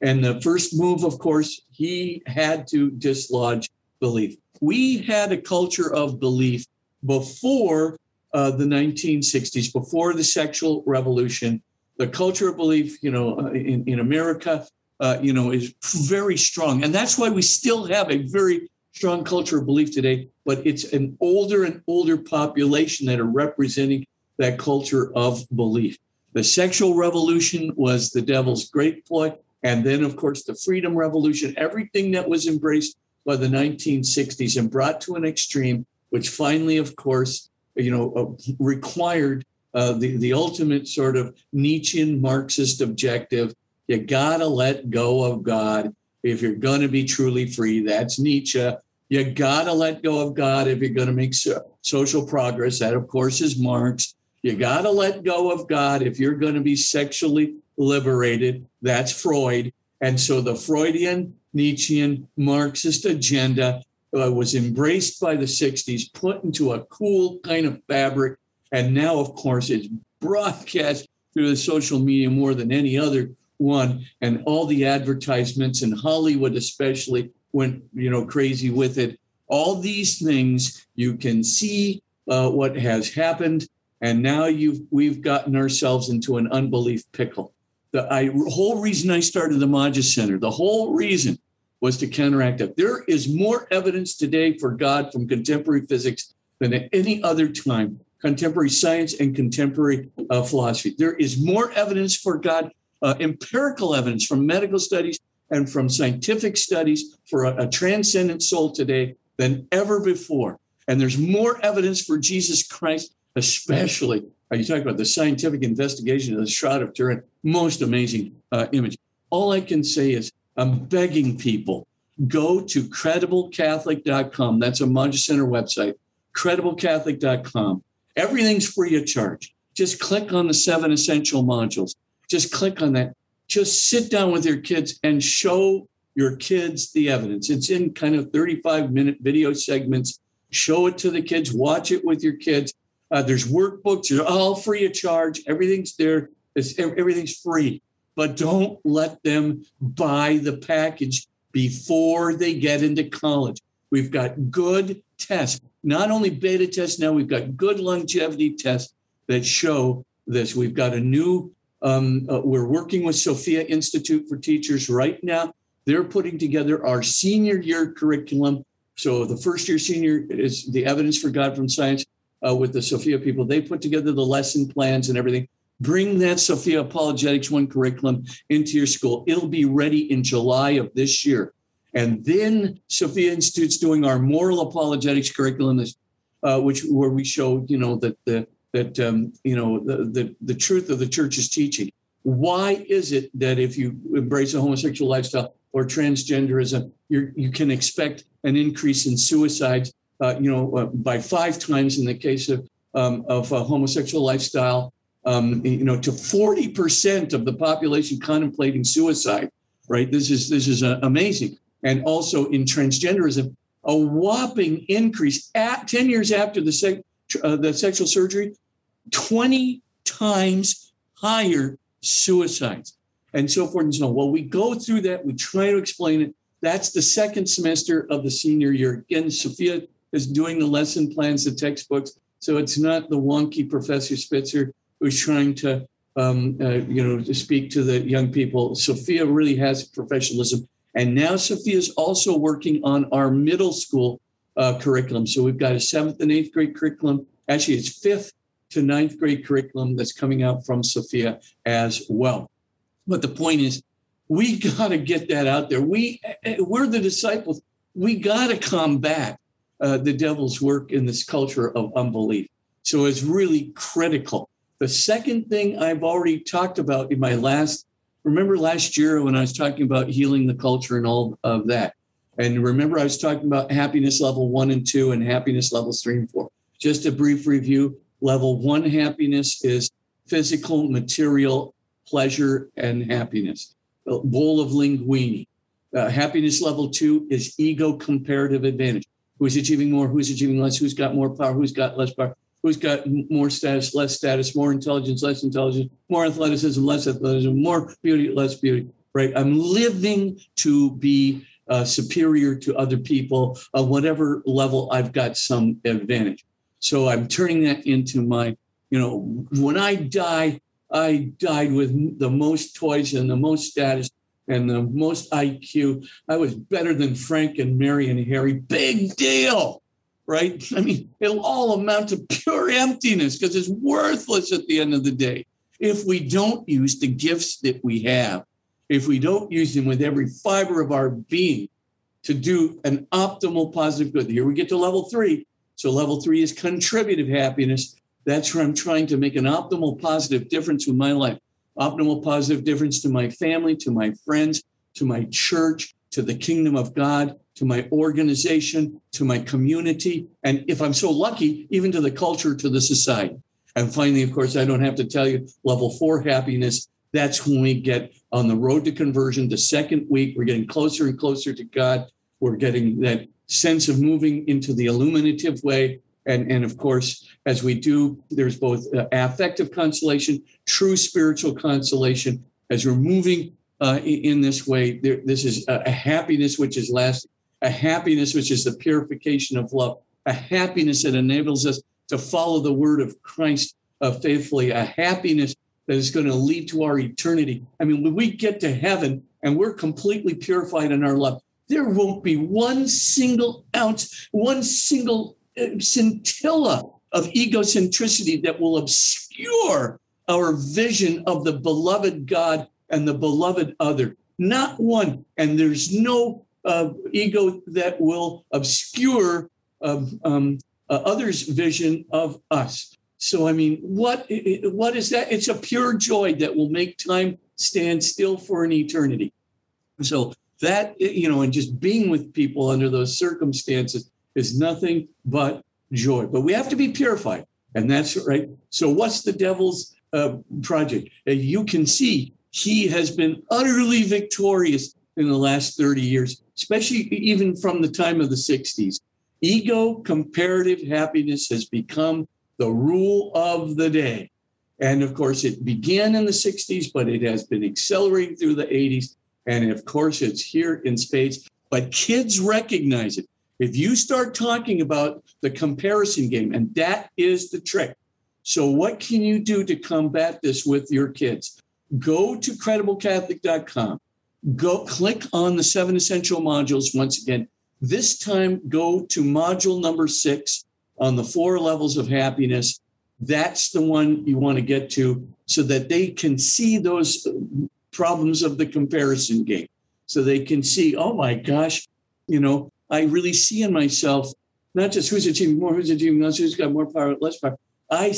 And the first move, of course, he had to dislodge belief. We had a culture of belief before uh, the 1960s, before the sexual revolution. The culture of belief, you know, uh, in, in America uh, you know, is very strong. And that's why we still have a very strong culture of belief today, but it's an older and older population that are representing that culture of belief. The sexual revolution was the devil's great ploy. And then, of course, the freedom revolution, everything that was embraced by the 1960s and brought to an extreme, which finally, of course, you know, uh, required uh, the, the ultimate sort of Nietzschean Marxist objective you gotta let go of God if you're to be truly free. That's Nietzsche. You gotta let go of God if you're to make so- social progress. That, of course, is Marx. You gotta let go of God if you're going to be sexually liberated. That's Freud. And so the Freudian, Nietzschean, Marxist agenda uh, was embraced by the 60s, put into a cool kind of fabric. And now, of course, it's broadcast through the social media more than any other one, and all the advertisements in Hollywood, especially, went you know crazy with it. All these things you can see uh, what has happened, and now you've we've gotten ourselves into an unbelief pickle. The I, whole reason I started the Magis Center, the whole reason was to counteract that. There is more evidence today for God from contemporary physics than at any other time, contemporary science and contemporary uh, philosophy. There is more evidence for God uh, empirical evidence from medical studies and from scientific studies for a, a transcendent soul today than ever before. And there's more evidence for Jesus Christ, especially. Are uh, you talking about the scientific investigation of the Shroud of Turin? Most amazing uh, image. All I can say is I'm begging people go to crediblecatholic.com. That's a Magis Center website, crediblecatholic.com. Everything's free of charge. Just click on the seven essential modules just click on that. Just sit down with your kids and show your kids the evidence. It's in kind of 35 minute video segments. Show it to the kids, watch it with your kids. Uh, there's workbooks, they're all free of charge. Everything's there, it's, everything's free. But don't let them buy the package before they get into college. We've got good tests, not only beta tests now, we've got good longevity tests that show this. We've got a new, um, uh, we're working with Sophia Institute for Teachers right now. They're putting together our senior year curriculum. So the first year senior is the evidence for God from science uh, with the Sophia people. They put together the lesson plans and everything. Bring that Sophia Apologetics One curriculum into your school. It'll be ready in July of this year. And then Sophia Institute's doing our moral apologetics curriculum, uh, which where we show, you know, that the that um, you know the, the the truth of the church's teaching. Why is it that if you embrace a homosexual lifestyle or transgenderism, you you can expect an increase in suicides, uh, you know, uh, by five times in the case of um, of a homosexual lifestyle, um, you know, to forty percent of the population contemplating suicide. Right. This is this is uh, amazing and also in transgenderism, a whopping increase at 10 years after the, uh, the sexual surgery, 20 times higher suicides and so forth and so on. Well, we go through that, we try to explain it. That's the second semester of the senior year. Again, Sophia is doing the lesson plans, the textbooks. So it's not the wonky Professor Spitzer who's trying to, um, uh, you know, to speak to the young people. Sophia really has professionalism and now Sophia is also working on our middle school uh, curriculum. So we've got a seventh and eighth grade curriculum. Actually, it's fifth to ninth grade curriculum that's coming out from Sophia as well. But the point is, we got to get that out there. We we're the disciples. We got to combat uh, the devil's work in this culture of unbelief. So it's really critical. The second thing I've already talked about in my last remember last year when I was talking about healing the culture and all of that? And remember, I was talking about happiness level one and two and happiness levels three and four. Just a brief review. Level one happiness is physical, material pleasure and happiness. A bowl of linguine. Uh, happiness level two is ego comparative advantage. Who's achieving more? Who's achieving less? Who's got more power? Who's got less power? who's got more status, less status, more intelligence, less intelligence, more athleticism, less athleticism, more beauty, less beauty, right? I'm living to be uh, superior to other people of whatever level I've got some advantage. So I'm turning that into my, you know, when I die, I died with the most toys and the most status and the most IQ. I was better than Frank and Mary and Harry. Big deal right? I mean, it'll all amount to pure emptiness because it's worthless at the end of the day. If we don't use the gifts that we have, if we don't use them with every fiber of our being to do an optimal positive good. Here we get to level three. So, level three is contributive happiness. That's where I'm trying to make an optimal positive difference with my life, optimal positive difference to my family, to my friends, to my church, to the kingdom of God, to my organization, to my community, and if I'm so lucky, even to the culture, to the society. And finally, of course, I don't have to tell you, level four happiness. That's when we get on the road to conversion. The second week, we're getting closer and closer to God. We're getting that sense of moving into the illuminative way. And, and of course, as we do, there's both uh, affective consolation, true spiritual consolation. As we're moving uh, in this way, there, this is a, happiness which is lasting a happiness which is the purification of love, a happiness that enables us to follow the word of Christ uh, faithfully, a happiness that is going to lead to our eternity. I mean, when we get to heaven and we're completely purified in our love, there won't be one single ounce, one single scintilla of egocentricity that will obscure our vision of the beloved God and the beloved other. Not one. And there's no uh, ego that will obscure um, um, uh, others' vision of us. So, I mean, what what is that? It's a pure joy that will make time stand still for an eternity. So that you know, and just being with people under those circumstances is nothing but joy. But we have to be purified, and that's right. So, what's the devil's uh, project? Uh, you can see he has been utterly victorious in the last 30 years, especially even from the time of the 60s. Ego comparative happiness has become the rule of the day. And of course, it began in the 60s, but it has been accelerating through the 80s. And of course, it's here in spades. But kids recognize it. If you start talking about the comparison game, and that is the trick. So, what can you do to combat this with your kids? Go to crediblecatholic.com, go click on the seven essential modules once again. This time, go to module number six on the four levels of happiness. That's the one you want to get to so that they can see those uh, problems of the comparison game. So they can see, oh my gosh, you know, I really see in myself not just who's achieving more, who's achieving less, who's got more power, less power. I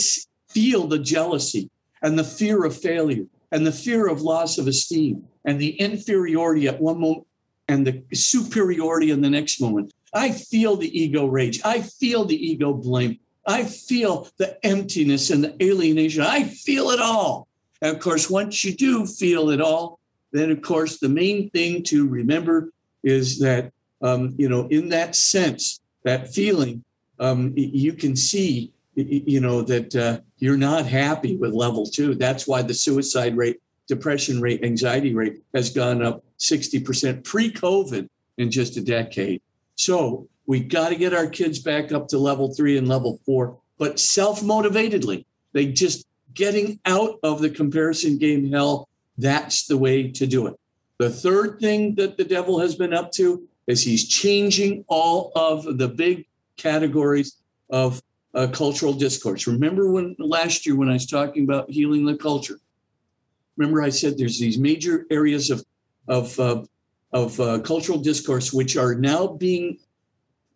feel the jealousy and the fear of failure and the fear of loss of esteem and the inferiority at one moment and the superiority in the next moment. I feel the ego rage. I feel the ego blame. I feel the emptiness and the alienation. I feel it all. And of course, once you do feel it all, then of course, the main thing to remember is that um, you know, in that sense, that feeling, um, you can see, you know, that uh, you're not happy with level two. That's why the suicide rate, depression rate, anxiety rate has gone up 60% pre COVID in just a decade. So we got to get our kids back up to level three and level four, but self motivatedly. They just getting out of the comparison game hell. That's the way to do it. The third thing that the devil has been up to is he's changing all of the big categories of uh, cultural discourse. Remember when last year when I was talking about healing the culture? Remember I said there's these major areas of of uh, of uh, cultural discourse which are now being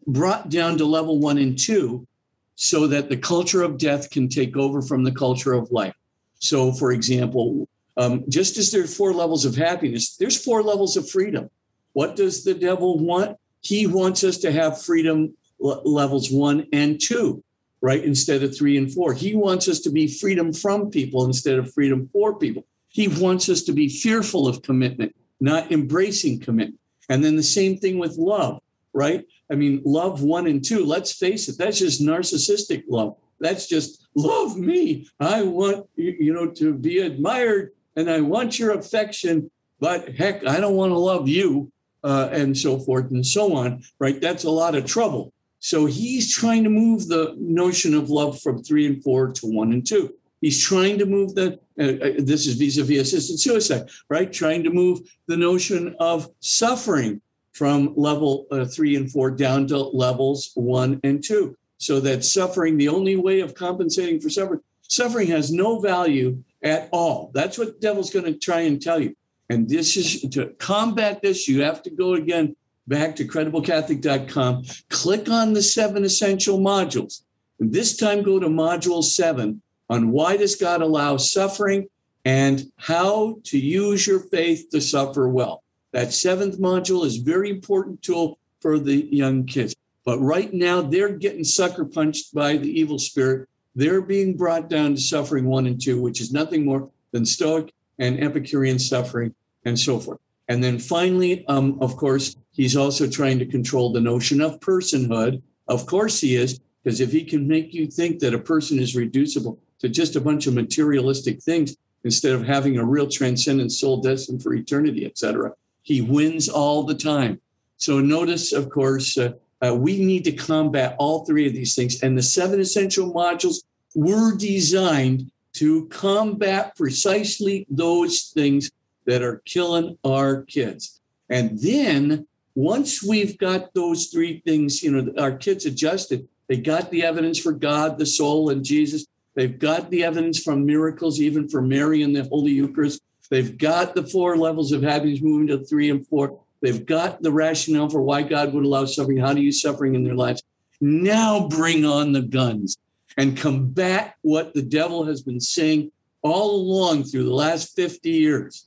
brought down to level one and two, so that the culture of death can take over from the culture of life. So, for example, um, just as there's four levels of happiness, there's four levels of freedom. What does the devil want? He wants us to have freedom levels one and two, right? Instead of three and four. He wants us to be freedom from people instead of freedom for people. He wants us to be fearful of commitment, not embracing commitment. And then the same thing with love, right? I mean, love one and two, let's face it, that's just narcissistic love. That's just love me. I want you know to be admired and I want your affection, but heck, I don't want to love you uh, and so forth and so on, right? That's a lot of trouble. So he's trying to move the notion of love from three and four to one and two. He's trying to move the, uh, uh this is vis a vis assisted suicide, right? Trying to move the notion of suffering from level uh, three and four down to levels one and two. So that suffering, the only way of compensating for suffering, suffering has no value at all. That's what the devil's going to try and tell you. And this is to combat this, you have to go again back to crediblecatholic.com, click on the seven essential modules. And this time go to module seven on why does God allow suffering and how to use your faith to suffer well. That seventh module is very important tool for the young kids. But right now they're getting sucker punched by the evil spirit. They're being brought down to suffering one and two, which is nothing more than Stoic and Epicurean suffering and so forth. And then finally, um, of course, he's also trying to control the notion of personhood. Of course, he is, because if he can make you think that a person is reducible to just a bunch of materialistic things instead of having a real transcendent soul destined for eternity, etc., he wins all the time. So notice, of course, uh, uh, we need to combat all three of these things. And the seven essential modules were designed to combat precisely those things that are killing our kids. And then once we've got those three things, you know, our kids adjusted, they got the evidence for God, the soul, and Jesus. They've got the evidence from miracles, even for Mary and the Holy Eucharist. They've got the four levels of happiness moving to three and four. They've got the rationale for why God would allow suffering, how do you suffering in their lives. Now bring on the guns and combat what the devil has been saying all along through the last 50 years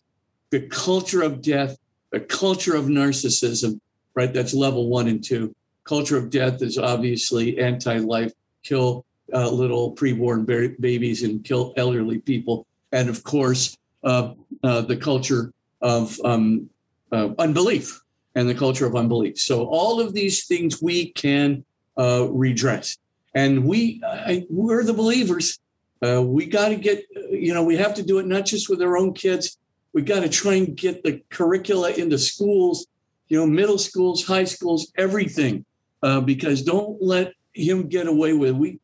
the culture of death, the culture of narcissism, right? That's level one and two. Culture of death is obviously anti life, kill uh, little preborn ba- babies and kill elderly people. And of course, uh, uh, the culture of um, uh, unbelief and the culture of unbelief. So all of these things we can uh, redress, and we I, we're the believers. Uh, we got to get you know we have to do it not just with our own kids. We got to try and get the curricula into schools, you know, middle schools, high schools, everything, uh, because don't let him get away with. We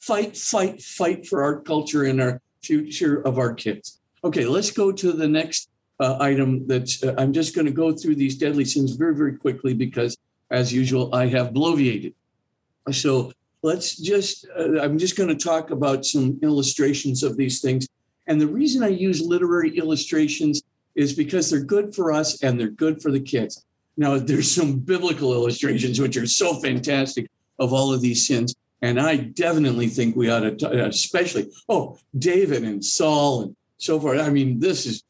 fight, fight, fight for our culture and our future of our kids. Okay, let's go to the next uh, item that uh, I'm just going to go through these deadly sins very, very quickly because, as usual, I have bloviated. So let's just, uh, I'm just going to talk about some illustrations of these things. And the reason I use literary illustrations is because they're good for us and they're good for the kids. Now, there's some biblical illustrations which are so fantastic of all of these sins. And I definitely think we ought to, especially, oh, David and Saul and so forth. I mean, this is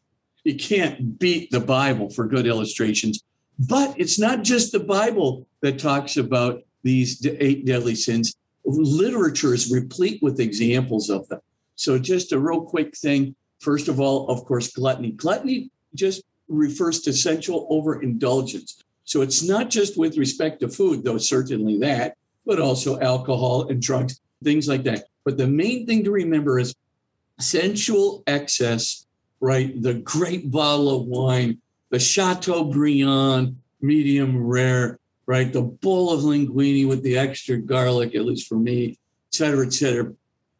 you can't beat the Bible for good illustrations. But it's not just the Bible that talks about these eight deadly sins. Literature is replete with examples of them. So, just a real quick thing. First of all, of course, gluttony. Gluttony just refers to sensual overindulgence. So, it's not just with respect to food, though certainly that, but also alcohol and drugs, things like that. But the main thing to remember is sensual excess right? The great bottle of wine, the Chateaubriand medium rare, right? The bowl of linguine with the extra garlic, at least for me, et cetera, et cetera.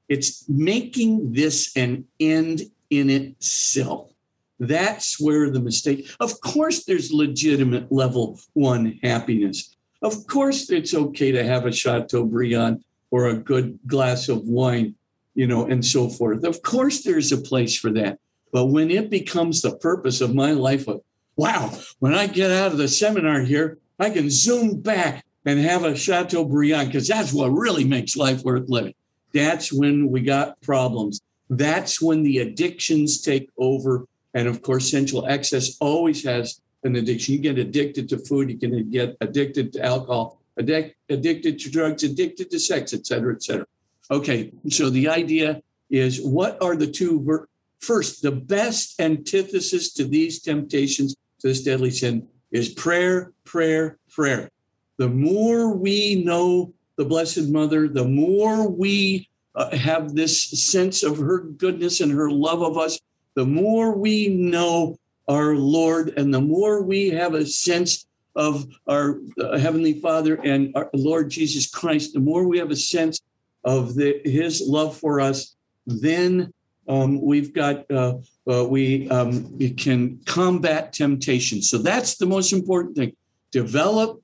It's making this an end in itself. That's where the mistake. Of course, there's legitimate level one happiness. Of course, it's okay to have a Chateaubriand or a good glass of wine, you know, and so forth. Of course, there's a place for that. But when it becomes the purpose of my life, of, wow, when I get out of the seminar here, I can zoom back and have a Chateaubriand because that's what really makes life worth living. That's when we got problems. That's when the addictions take over. And of course, sensual excess always has an addiction. You get addicted to food, you can get addicted to alcohol, addic- addicted to drugs, addicted to sex, et cetera, et cetera. Okay, so the idea is what are the two ver- First, the best antithesis to these temptations, to this deadly sin, is prayer, prayer, prayer. The more we know the Blessed Mother, the more we uh, have this sense of her goodness and her love of us, the more we know our Lord, and the more we have a sense of our uh, Heavenly Father and our Lord Jesus Christ, the more we have a sense of the, His love for us, then um, we've got uh, uh, we, um, we can combat temptation. So that's the most important thing. Develop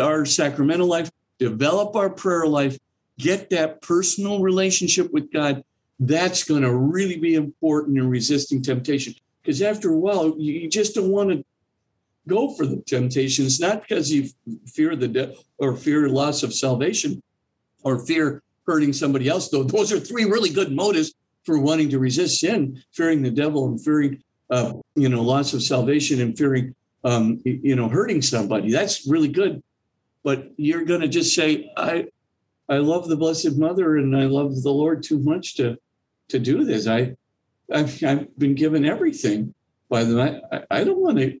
our sacramental life, develop our prayer life, get that personal relationship with God. That's going to really be important in resisting temptation. Because after a while, you, you just don't want to go for the temptations, not because you fear the death or fear loss of salvation or fear hurting somebody else, though those are three really good motives for wanting to resist sin, fearing the devil and fearing, uh, you know, loss of salvation and fearing, um, you know, hurting somebody. That's really good. But you're going to just say, I, I love the Blessed Mother and I love the Lord too much to, to do this. I, I've, I've been given everything by them. I, I don't want to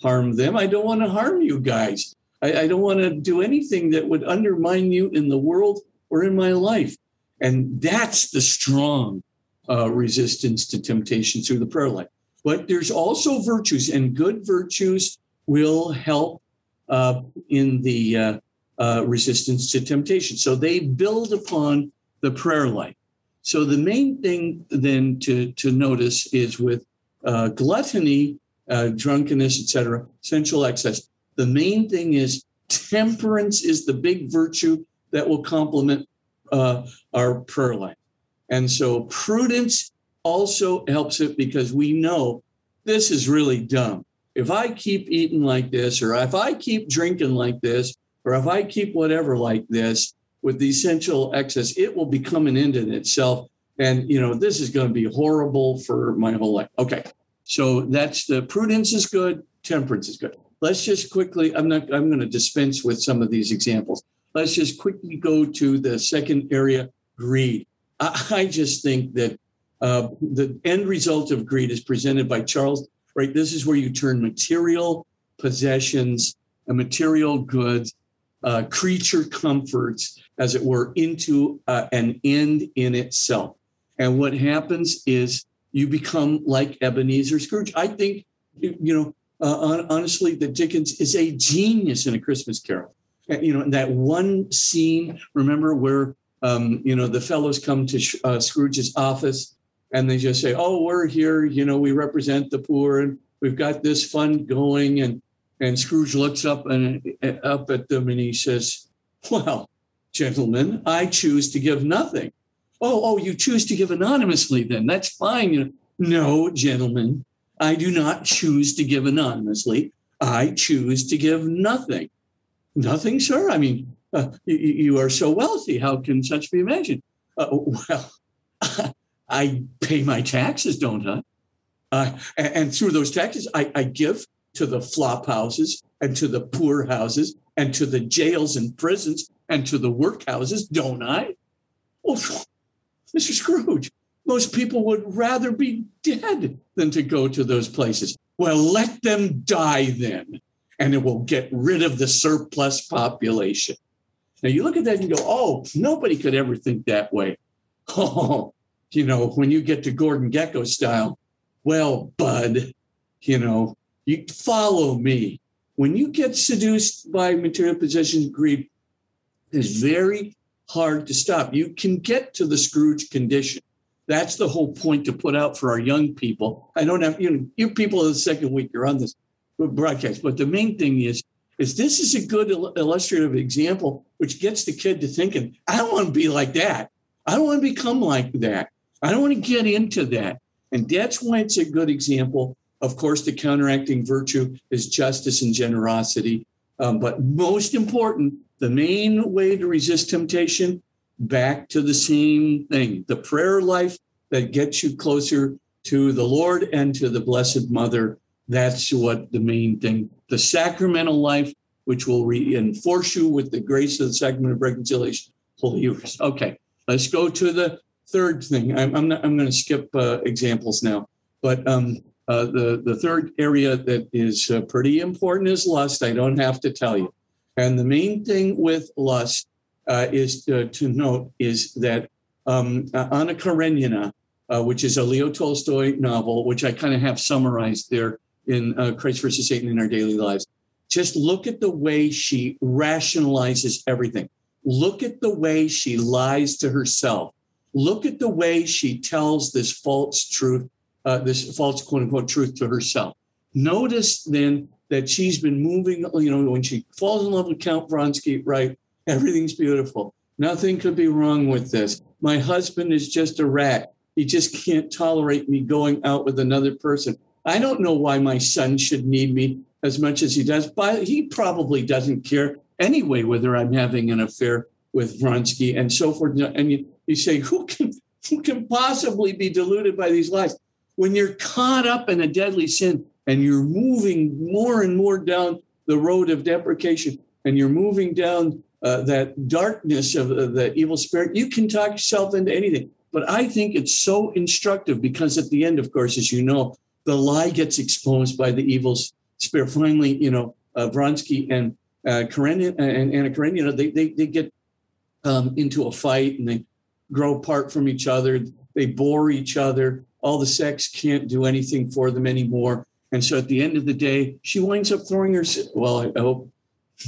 harm them. I don't want to harm you guys. I, I don't want to do anything that would undermine you in the world or in my life. And that's the strong uh, resistance to temptation through the prayer life. But there's also virtues, and good virtues will help uh, in the uh, uh, resistance to temptation. So they build upon the prayer life. So the main thing then to, to notice is with uh, gluttony, uh, drunkenness, etc., sensual excess. The main thing is temperance is the big virtue that will complement uh, our prayer life. And so prudence also helps it because we know this is really dumb. If I keep eating like this, or if I keep drinking like this, or if I keep whatever like this with the essential excess, it will become an end in itself. And, you know, this is going to be horrible for my whole life. Okay. So that's the prudence is good, temperance is good. Let's just quickly, I'm not, I'm going to dispense with some of these examples. Let's just quickly go to the second area greed. I, just think that uh, the end result of greed is presented by Charles. Right, this is where you turn material possessions, uh, material goods, uh, creature comforts, as it were, into uh, an end in itself. And what happens is you become like Ebenezer Scrooge. I think, you know, uh, honestly, that Dickens is a genius in A Christmas Carol. You know, that one scene, remember, where, um, you know, the fellows come to uh, Scrooge's office and they just say, oh, we're here, you know, we represent the poor and we've got this fund going. And, and Scrooge looks up and uh, up at them and he says, well, gentlemen, I choose to give nothing. Oh, oh, you choose to give anonymously then. That's fine. You know, no, gentlemen, I do not choose to give anonymously. I choose to give nothing. Nothing, sir? I mean, uh, you, are so wealthy. How can such be imagined? Uh, well, I pay my taxes, don't I? Uh, and, and, through those taxes, I, I give to the flop houses and to the poor houses and to the jails and prisons and to the workhouses, don't I? Well, Mr. Scrooge, most people would rather be dead than to go to those places. Well, let them die then, and it will get rid of the surplus population. Now you look at that and go, oh, nobody could ever think that way. Oh, you know, when you get to Gordon Gekko style, well, bud, you know, you follow me. When you get seduced by material possessions, greed, it's very hard to stop. You can get to the Scrooge condition. That's the whole point to put out for our young people. I don't have, you know, you people are the second week you're on this broadcast, but the main thing is, is this is a good illustrative example, which gets the kid to thinking, I don't want to be like that. I don't want to become like that. I don't want to get into that. And that's why it's a good example. Of course, the counteracting virtue is justice and generosity. Um, but most important, the main way to resist temptation, back to the same thing the prayer life that gets you closer to the Lord and to the Blessed Mother. That's what the main thing. The sacramental life, which will reinforce you with the grace of the sacrament of reconciliation, Holy Eucharist. Okay, let's go to the third thing. I'm, I'm, I'm going to skip uh, examples now, but um, uh, the, the third area that is uh, pretty important is lust. I don't have to tell you. And the main thing with lust uh, is to, to, note is that um, Anna Karenina, uh, which is a Leo Tolstoy novel, which I kind of have summarized there in uh, Christ versus Satan in Our Daily Lives, just look at the way she rationalizes everything. Look at the way she lies to herself. Look at the way she tells this false truth, uh, this false quote unquote truth to herself. Notice then that she's been moving, you know, when she falls in love with Count Vronsky, right? Everything's beautiful. Nothing could be wrong with this. My husband is just a rat. He just can't tolerate me going out with another person. I don't know why my son should need me as much as he does, but he probably doesn't care anyway whether I'm having an affair with Vronsky and so forth. And you, you say, who can who can possibly be deluded by these lies? When you're caught up in a deadly sin and you're moving more and more down the road of deprecation and you're moving down uh, that darkness of uh, the evil spirit, you can talk yourself into anything. But I think it's so instructive because at the end, of course, as you know, the lie gets exposed by the evil spirit. Finally, you know, uh, Vronsky and uh, Karenina and Anna Karenina, they, they, they get um, into a fight and they grow apart from each other. They bore each other. All the sex can't do anything for them anymore. And so at the end of the day, she winds up throwing her. Well, I hope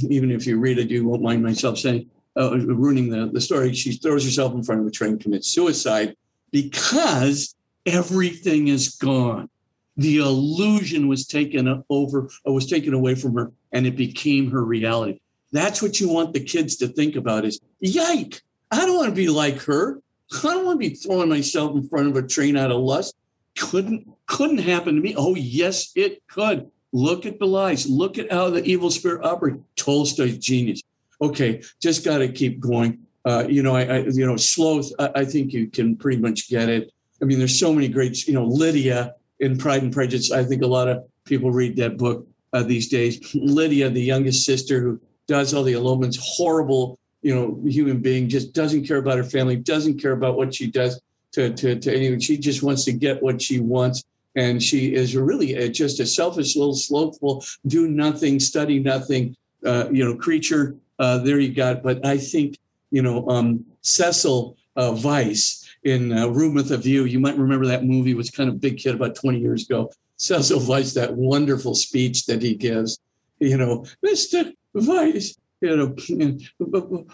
even if you read it, you won't mind myself saying, uh, ruining the, the story. She throws herself in front of a train, commits suicide because everything is gone. The illusion was taken over, or was taken away from her, and it became her reality. That's what you want the kids to think about: is yike! I don't want to be like her. I don't want to be throwing myself in front of a train out of lust. Couldn't couldn't happen to me. Oh yes, it could. Look at the lies. Look at how the evil spirit operates. Tolstoy's genius. Okay, just got to keep going. Uh, you know, I, I, you know, sloth. I, I, think you can pretty much get it. I mean, there's so many great. You know, Lydia in Pride and Prejudice. I think a lot of people read that book uh, these days. Lydia, the youngest sister who does all the elopements, horrible, you know, human being, just doesn't care about her family, doesn't care about what she does to to, to anyone. She just wants to get what she wants and she is really a, just a selfish little slothful, do nothing, study nothing, uh, you know, creature. Uh, there you got. But I think you know um, Cecil uh, Vyse in uh, Room with a View. You might remember that movie was kind of big kid about 20 years ago. Cecil Vyse, that wonderful speech that he gives, you know, Mr. Vyse, you know,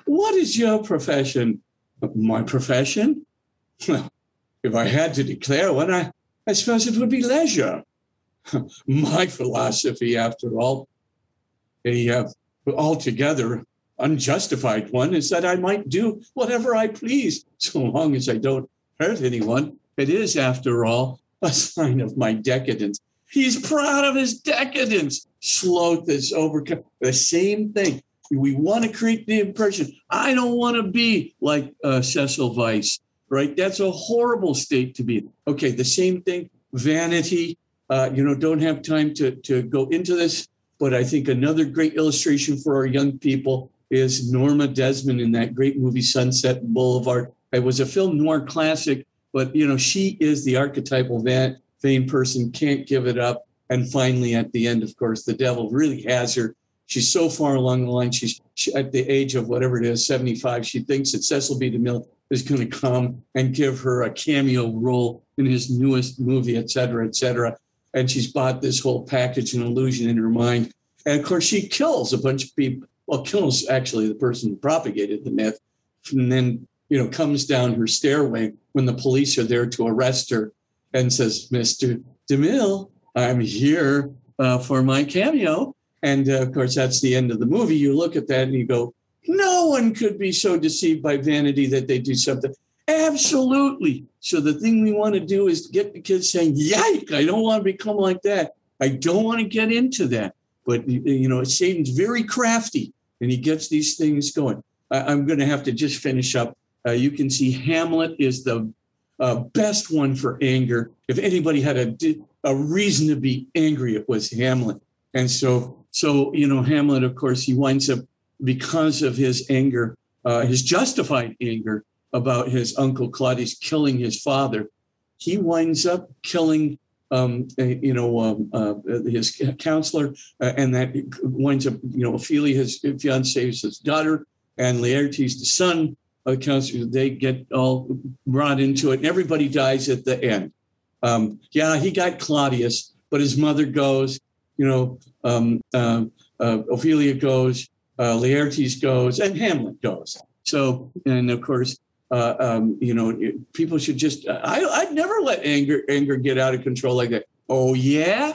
what is your profession? My profession? Well, if I had to declare one, I, I suppose it would be leisure. My philosophy, after all, a uh, altogether unjustified one, is that I might do whatever I please, so long as I don't hurt anyone. It is, after all, a sign of my decadence. He's proud of his decadence. Sloth is overcome. The same thing. We want to create the impression I don't want to be like uh, Cecil Vyse, right? That's a horrible state to be in. Okay, the same thing. Vanity. Uh, you know, don't have time to to go into this, but I think another great illustration for our young people is Norma Desmond in that great movie Sunset Boulevard. It was a film noir classic, but you know, she is the archetypal vain person, can't give it up. And finally, at the end, of course, the devil really has her. She's so far along the line. She's she, at the age of whatever it is, 75. She thinks that Cecil B. DeMille is going to come and give her a cameo role in his newest movie, et cetera, et cetera. And she's bought this whole package and illusion in her mind. And of course, she kills a bunch of people. Well, kills actually the person who propagated the myth, and then you know comes down her stairway when the police are there to arrest her, and says, "Mr. DeMille, I'm here uh, for my cameo." And uh, of course, that's the end of the movie. You look at that and you go, no one could be so deceived by vanity that they do something. Absolutely. So the thing we want to do is get the kids saying, "Yike! I don't want to become like that. I don't want to get into that." But you know, Satan's very crafty, and he gets these things going. I, am going to have to just finish up. Uh, you can see Hamlet is the uh, best one for anger. If anybody had a a reason to be angry, it was Hamlet. And so, so you know, Hamlet, of course, he winds up because of his anger, uh, his justified anger about his uncle Claudius killing his father, he winds up killing, um, you know, um, uh, his counselor, uh, and that winds up, you know, Ophelia, his fiancee, his daughter, and Laertes, the son of the counselor. They get all brought into it, and everybody dies at the end. Um, yeah, he got Claudius, but his mother goes, you know, um, uh, uh, Ophelia goes, uh, Laertes goes, and Hamlet goes. So, and of course, uh, um, you know, people should just. I I'd never let anger anger get out of control like that. Oh yeah,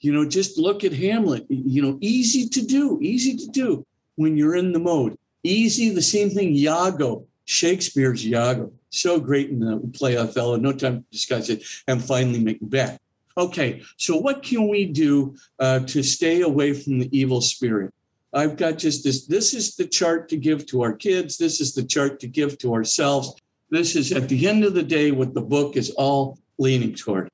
you know, just look at Hamlet. You know, easy to do, easy to do when you're in the mode. Easy. The same thing. Iago, Shakespeare's Iago, so great in the play Othello. No time to discuss it. And finally, Macbeth. Okay, so what can we do uh, to stay away from the evil spirit? I've got just this. This is the chart to give to our kids. This is the chart to give to ourselves. This is at the end of the day what the book is all leaning toward.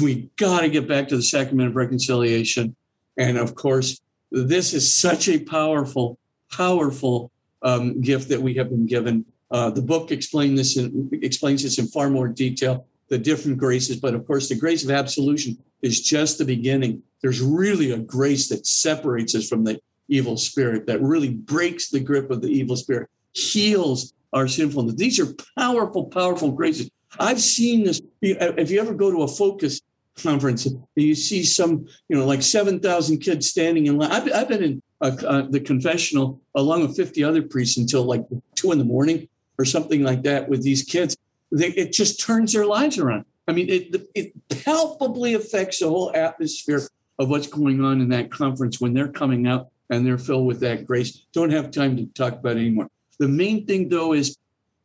We got to get back to the sacrament of reconciliation. And of course, this is such a powerful, powerful um, gift that we have been given. Uh, the book explain this in, explains this in far more detail, the different graces. But of course, the grace of absolution is just the beginning. There's really a grace that separates us from the evil spirit, that really breaks the grip of the evil spirit, heals our sinfulness. These are powerful, powerful graces. I've seen this. If you ever go to a focus conference and you see some, you know, like 7,000 kids standing in line, I've, I've been in uh, uh, the confessional along with 50 other priests until like two in the morning or something like that with these kids. They, it just turns their lives around. I mean, it, it palpably affects the whole atmosphere of what's going on in that conference when they're coming out and they're filled with that grace. Don't have time to talk about it anymore. The main thing, though, is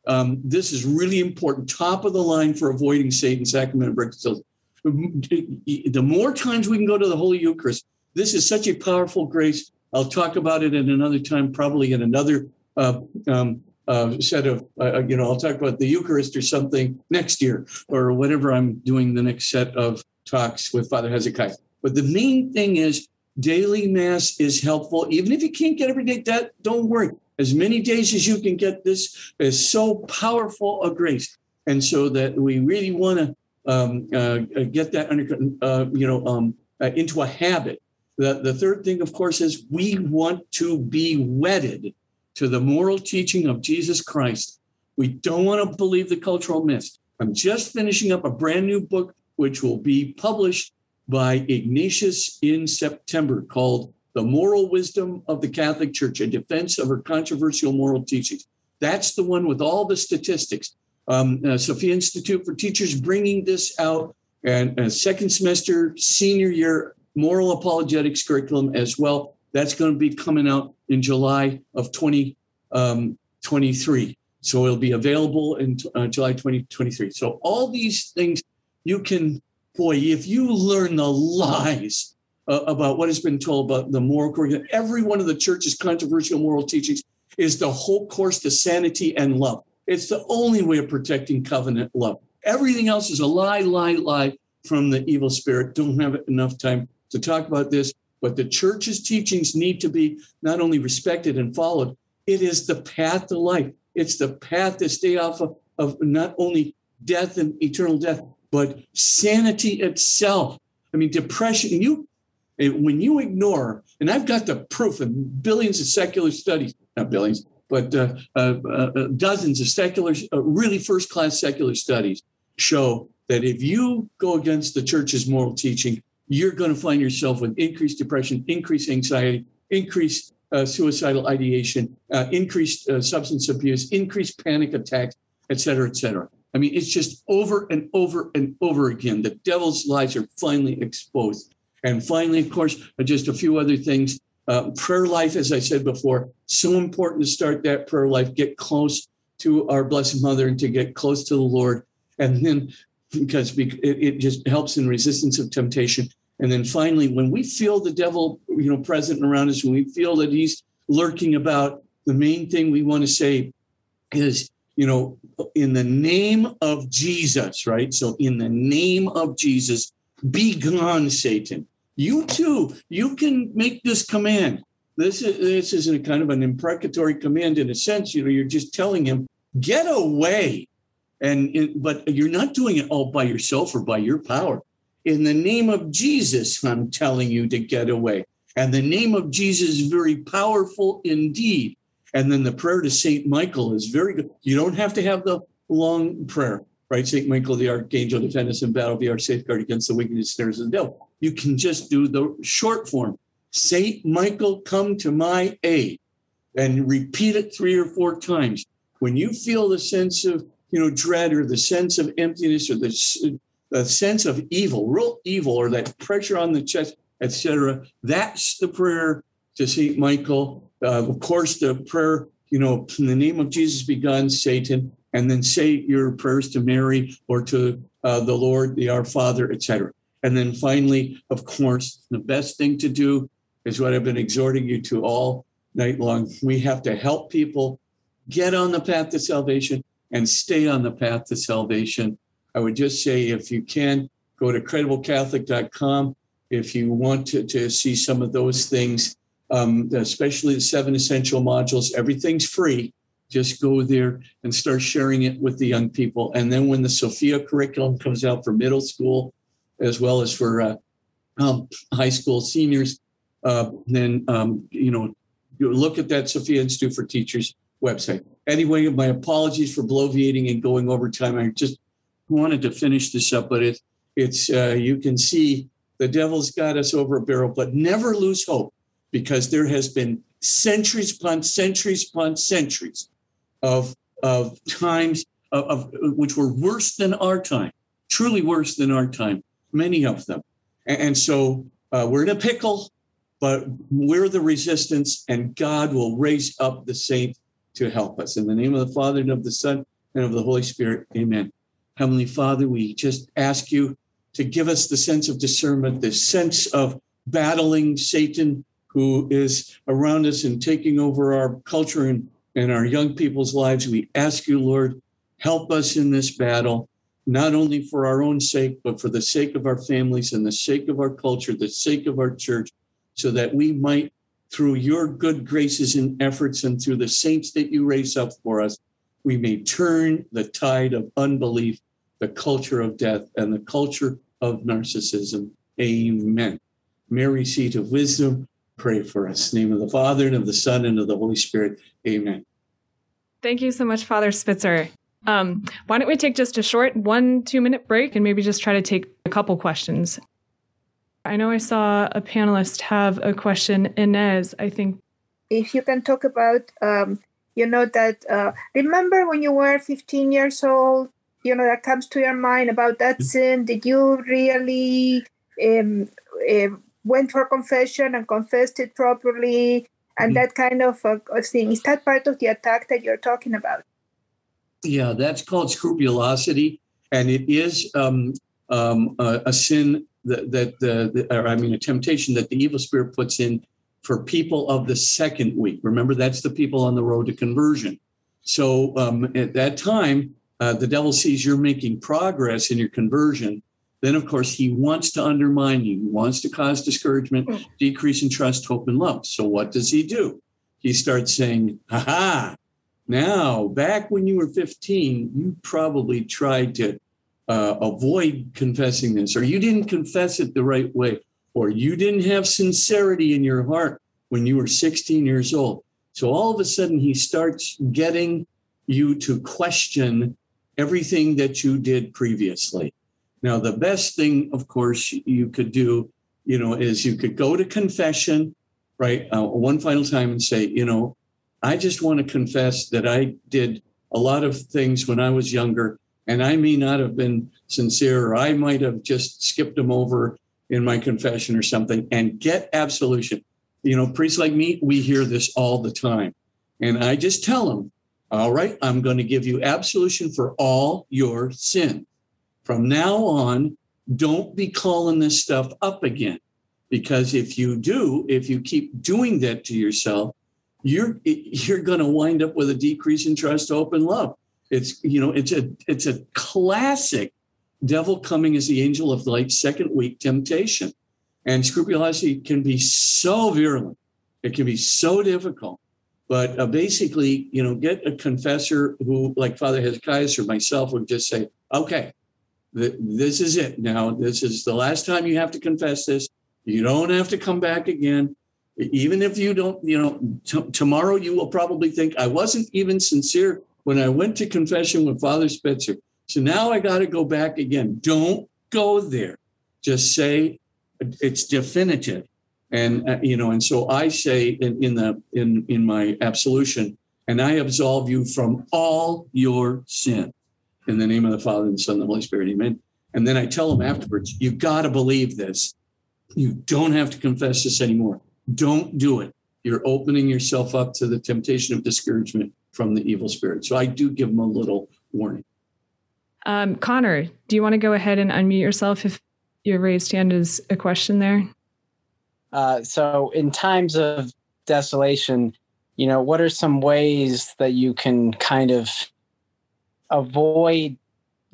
um, this is really important, top of the line for avoiding Satan, sacrament reconciliation. The more times we can go to the Holy Eucharist, this is such a powerful grace. I'll talk about it at another time, probably in another uh, um, uh, set of, uh, you know, I'll talk about the Eucharist or something next year or whatever I'm doing the next set of talks with Father Hezekiah. But the main thing is daily mass is helpful. Even if you can't get every day, that don't worry. As many days as you can get this is so powerful a grace. And so that we really want to um, uh, get that under, uh, you know, um, uh, into a habit. The, the third thing, of course, is we want to be wedded to the moral teaching of Jesus Christ. We don't want to believe the cultural myths. I'm just finishing up a brand new book, which will be published by Ignatius in September called The Moral Wisdom of the Catholic Church, a defense of her controversial moral teachings. That's the one with all the statistics. Um, uh, Sophia Institute for Teachers bringing this out, and uh, second semester, senior year moral apologetics curriculum as well. That's going to be coming out in July of 2023. Um, so it'll be available in uh, July 2023. So all these things you can, boy, if you learn the lies uh, about what has been told about the moral every one of the church's controversial moral teachings is the whole course to sanity and love. It's the only way of protecting covenant love. Everything else is a lie, lie, lie from the evil spirit. Don't have enough time to talk about this, but the church's teachings need to be not only respected and followed, it is the path to life. It's the path to stay off of, of not only death and eternal death, but sanity itself. I mean, depression, you when you ignore, and I've got the proof in billions of secular studies, not billions, but uh, uh, uh, dozens of secular, uh, really first class secular studies show that if you go against the church's moral teaching, you're going to find yourself with increased depression, increased anxiety, increased uh, suicidal ideation, uh, increased substance abuse, increased panic attacks, et cetera, et cetera. I mean, it's just over and over and over again. The devil's lies are finally exposed. And finally, of course, just a few other things uh, prayer life, as I said before, so important to start that prayer life, get close to our Blessed Mother and to get close to the Lord. And then, because it just helps in resistance of temptation. And then finally, when we feel the devil, you know, present around us, when we feel that he's lurking about, the main thing we want to say is, you know, in the name of Jesus, right? So, in the name of Jesus, be gone, Satan. You too, you can make this command. This is this is a kind of an imprecatory command in a sense. You know, you're just telling him, get away. And it, but you're not doing it all by yourself or by your power. In the name of Jesus, I'm telling you to get away. And the name of Jesus is very powerful indeed. And then the prayer to Saint Michael is very good. You don't have to have the long prayer, right? Saint Michael, the archangel, defend us in battle, be our safeguard against the wickedness snares of the devil you can just do the short form. Saint Michael, come to my aid, and repeat it three or four times. When you feel the sense of you know dread or the sense of emptiness or the, the sense of evil, real evil, or that pressure on the chest, etc., that's the prayer to Saint Michael. Uh, of course, the prayer, you know, in the name of Jesus, begun, Satan, and then say your prayers to Mary or to uh, the Lord, the Our Father, etc. And then finally, of course, the best thing to do is what I've been exhorting you to all night long. We have to help people get on the path to salvation and stay on the path to salvation. I would just say, if you can, go to crediblecatholic.com if you want to, to see some of those things, um, especially the seven essential modules. Everything's free. Just go there and start sharing it with the young people. And then when the Sophia curriculum comes out for middle school, as well as for uh, um, high school seniors. Uh, then, um, you know, you look at that Sophia Institute for Teachers website. Anyway, my apologies for bloviating and going over time. I just wanted to finish this up, but it, it's, uh, you can see the devil's got us over a barrel, but never lose hope because there has been centuries upon centuries upon centuries of, of times of, of which were worse than our time, truly worse than our time many of them. And so uh, we're in a pickle, but we're the resistance, and God will raise up the saint to help us. In the name of the Father, and of the Son, and of the Holy Spirit, amen. Heavenly Father, we just ask you to give us the sense of discernment, the sense of battling Satan who is around us and taking over our culture and, and our young people's lives. We ask you, Lord, help us in this battle not only for our own sake, but for the sake of our families and the sake of our culture, the sake of our church, so that we might, through your good graces and efforts and through the saints that you raise up for us, we may turn the tide of unbelief the culture of death and the culture of narcissism. Amen. Mary, seat of wisdom, pray for us. name of the Father and of the Son and of the Holy Spirit. Amen. Thank you so much, Father Spitzer. Um, why don't we take just a short one, two minute break and maybe just try to take a couple questions? I know I saw a panelist have a question. Inez, I think. If you can talk about, um, you know, that, uh, remember when you were 15 years old, you know, that comes to your mind about that mm-hmm. sin? Did you really um, uh, went for confession and confessed it properly? And mm-hmm. that kind of uh, thing. Is that part of the attack that you're talking about? Yeah, that's called scrupulosity, and it is um, um, a, a, sin that, that the, the, or I mean, a temptation that the evil spirit puts in for people of the second week. Remember, that's the people on the road to conversion. So um, at that time, uh, the devil sees you're making progress in your conversion. Then, of course, he wants to undermine you. He wants to cause discouragement, hmm. decrease in trust, hope, and love. So, what does he do? He starts saying, "Ha ha! Now, back when you were 15, you probably tried to uh, avoid confessing this, or you didn't confess it the right way, or you didn't have sincerity in your heart when you were 16 years old. So all of a sudden, he starts getting you to question everything that you did previously. Now, the best thing, of course, you could do, you know, is you could go to confession, right, uh, one final time and say, you know, I just want to confess that I did a lot of things when I was younger, and I may not have been sincere, or I might have just skipped them over in my confession or something, and get absolution. You know, priests like me, we hear this all the time. And I just tell them, all right, I'm going to give you absolution for all your sin. From now on, don't be calling this stuff up again. Because if you do, if you keep doing that to yourself, you're you're going to wind up with a decrease in trust, hope, and love. It's you know it's a it's a classic devil coming as the angel of light second week temptation, and scrupulosity can be so virulent. It can be so difficult. But uh, basically, you know, get a confessor who, like Father Hezekiah or myself, would just say, "Okay, this is it. Now, this is the last time you have to confess this. You don't have to come back again even if you don't, you know, t- tomorrow you will probably think, I wasn't even sincere when I went to confession with Father Spitzer. So now I got to go back again. Don't go there. Just say it's definitive. And, uh, you know, and so I say in, in the, in, in my absolution, and I absolve you from all your sin in the name of the Father and the Son and the Holy Spirit. Amen. And then I tell them afterwards, you got to believe this. You don't have to confess this anymore. Don't do it. You're opening yourself up to the temptation of discouragement from the evil spirit. So I do give them a little warning. Um, Connor, do you want to go ahead and unmute yourself if your raised hand is a question there? Uh, so, in times of desolation, you know, what are some ways that you can kind of avoid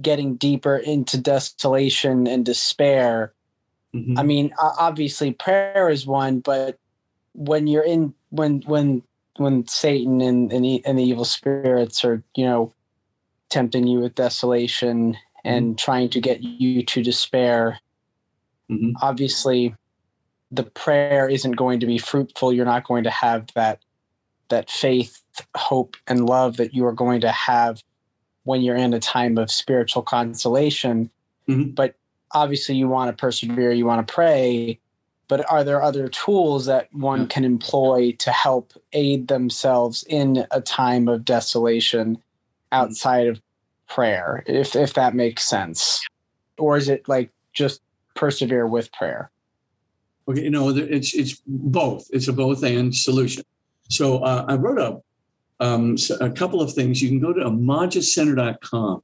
getting deeper into desolation and despair Mm-hmm. I mean, obviously prayer is one, but when you're in when when when Satan and and the, and the evil spirits are you know tempting you with desolation and mm-hmm. trying to get you to despair, mm-hmm. obviously the prayer isn't going to be fruitful. You're not going to have that that faith, hope, and love that you are going to have when you're in a time of spiritual consolation. Mm-hmm. But obviously you want to persevere, you want to pray, but are there other tools that one can employ to help aid themselves in a time of desolation outside of prayer, if if that makes sense? Or is it like just persevere with prayer? Okay, you know, it's it's both. It's a both and solution. So uh, I wrote up um, a couple of things. You can go to magiscenter.com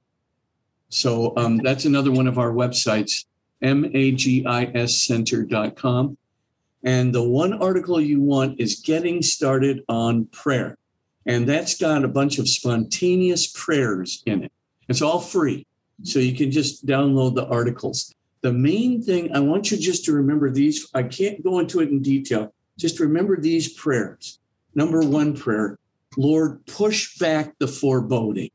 so um, that's another one of our websites, magis.center.com. And the one article you want is Getting Started on Prayer. And that's got a bunch of spontaneous prayers in it. It's all free. So you can just download the articles. The main thing I want you just to remember these, I can't go into it in detail. Just remember these prayers. Number one prayer Lord, push back the foreboding.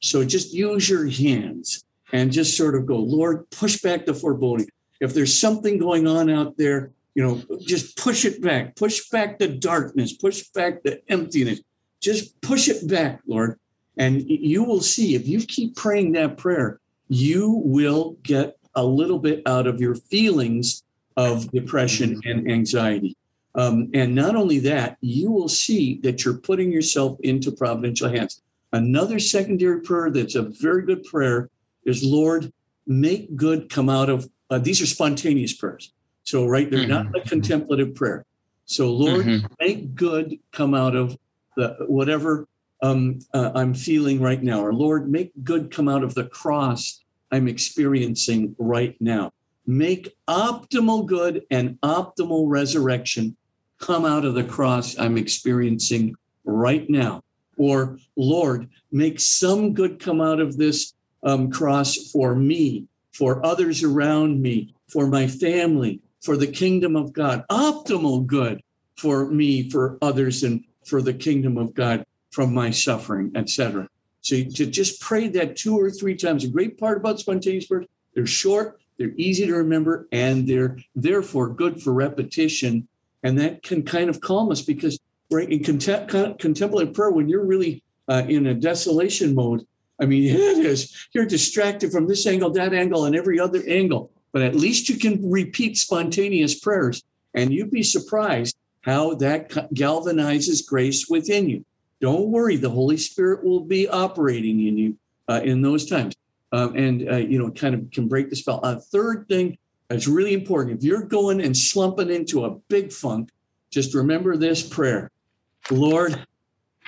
So just use your hands. and just sort of go, Lord, push back the foreboding. If there's something going on out there, you know, just push it back, push back the darkness, push back the emptiness, just push it back, Lord. And you will see if you keep praying that prayer, you will get a little bit out of your feelings of depression and anxiety. Um, and not only that, you will see that you're putting yourself into providential hands. Another secondary prayer that's a very good prayer is Lord, make good come out of uh, these are spontaneous prayers. So, right, they're mm-hmm. not a contemplative prayer. So, Lord, mm-hmm. make good come out of the whatever um, uh, I'm feeling right now, or Lord, make good come out of the cross I'm experiencing right now. Make optimal good and optimal resurrection come out of the cross I'm experiencing right now. Or, Lord, make some good come out of this um, cross for me, for others around me, for my family, for the kingdom of God. Optimal good for me, for others, and for the kingdom of God from my suffering, etc. So to just pray that two or three times, a great part about spontaneous prayers, they're short, they're easy to remember, and they're therefore good for repetition. And that can kind of calm us because right in contem- contemplative prayer, when you're really uh, in a desolation mode, I mean, it is. You're distracted from this angle, that angle, and every other angle. But at least you can repeat spontaneous prayers, and you'd be surprised how that galvanizes grace within you. Don't worry, the Holy Spirit will be operating in you uh, in those times, um, and uh, you know, kind of can break the spell. A third thing that's really important: if you're going and slumping into a big funk, just remember this prayer: Lord,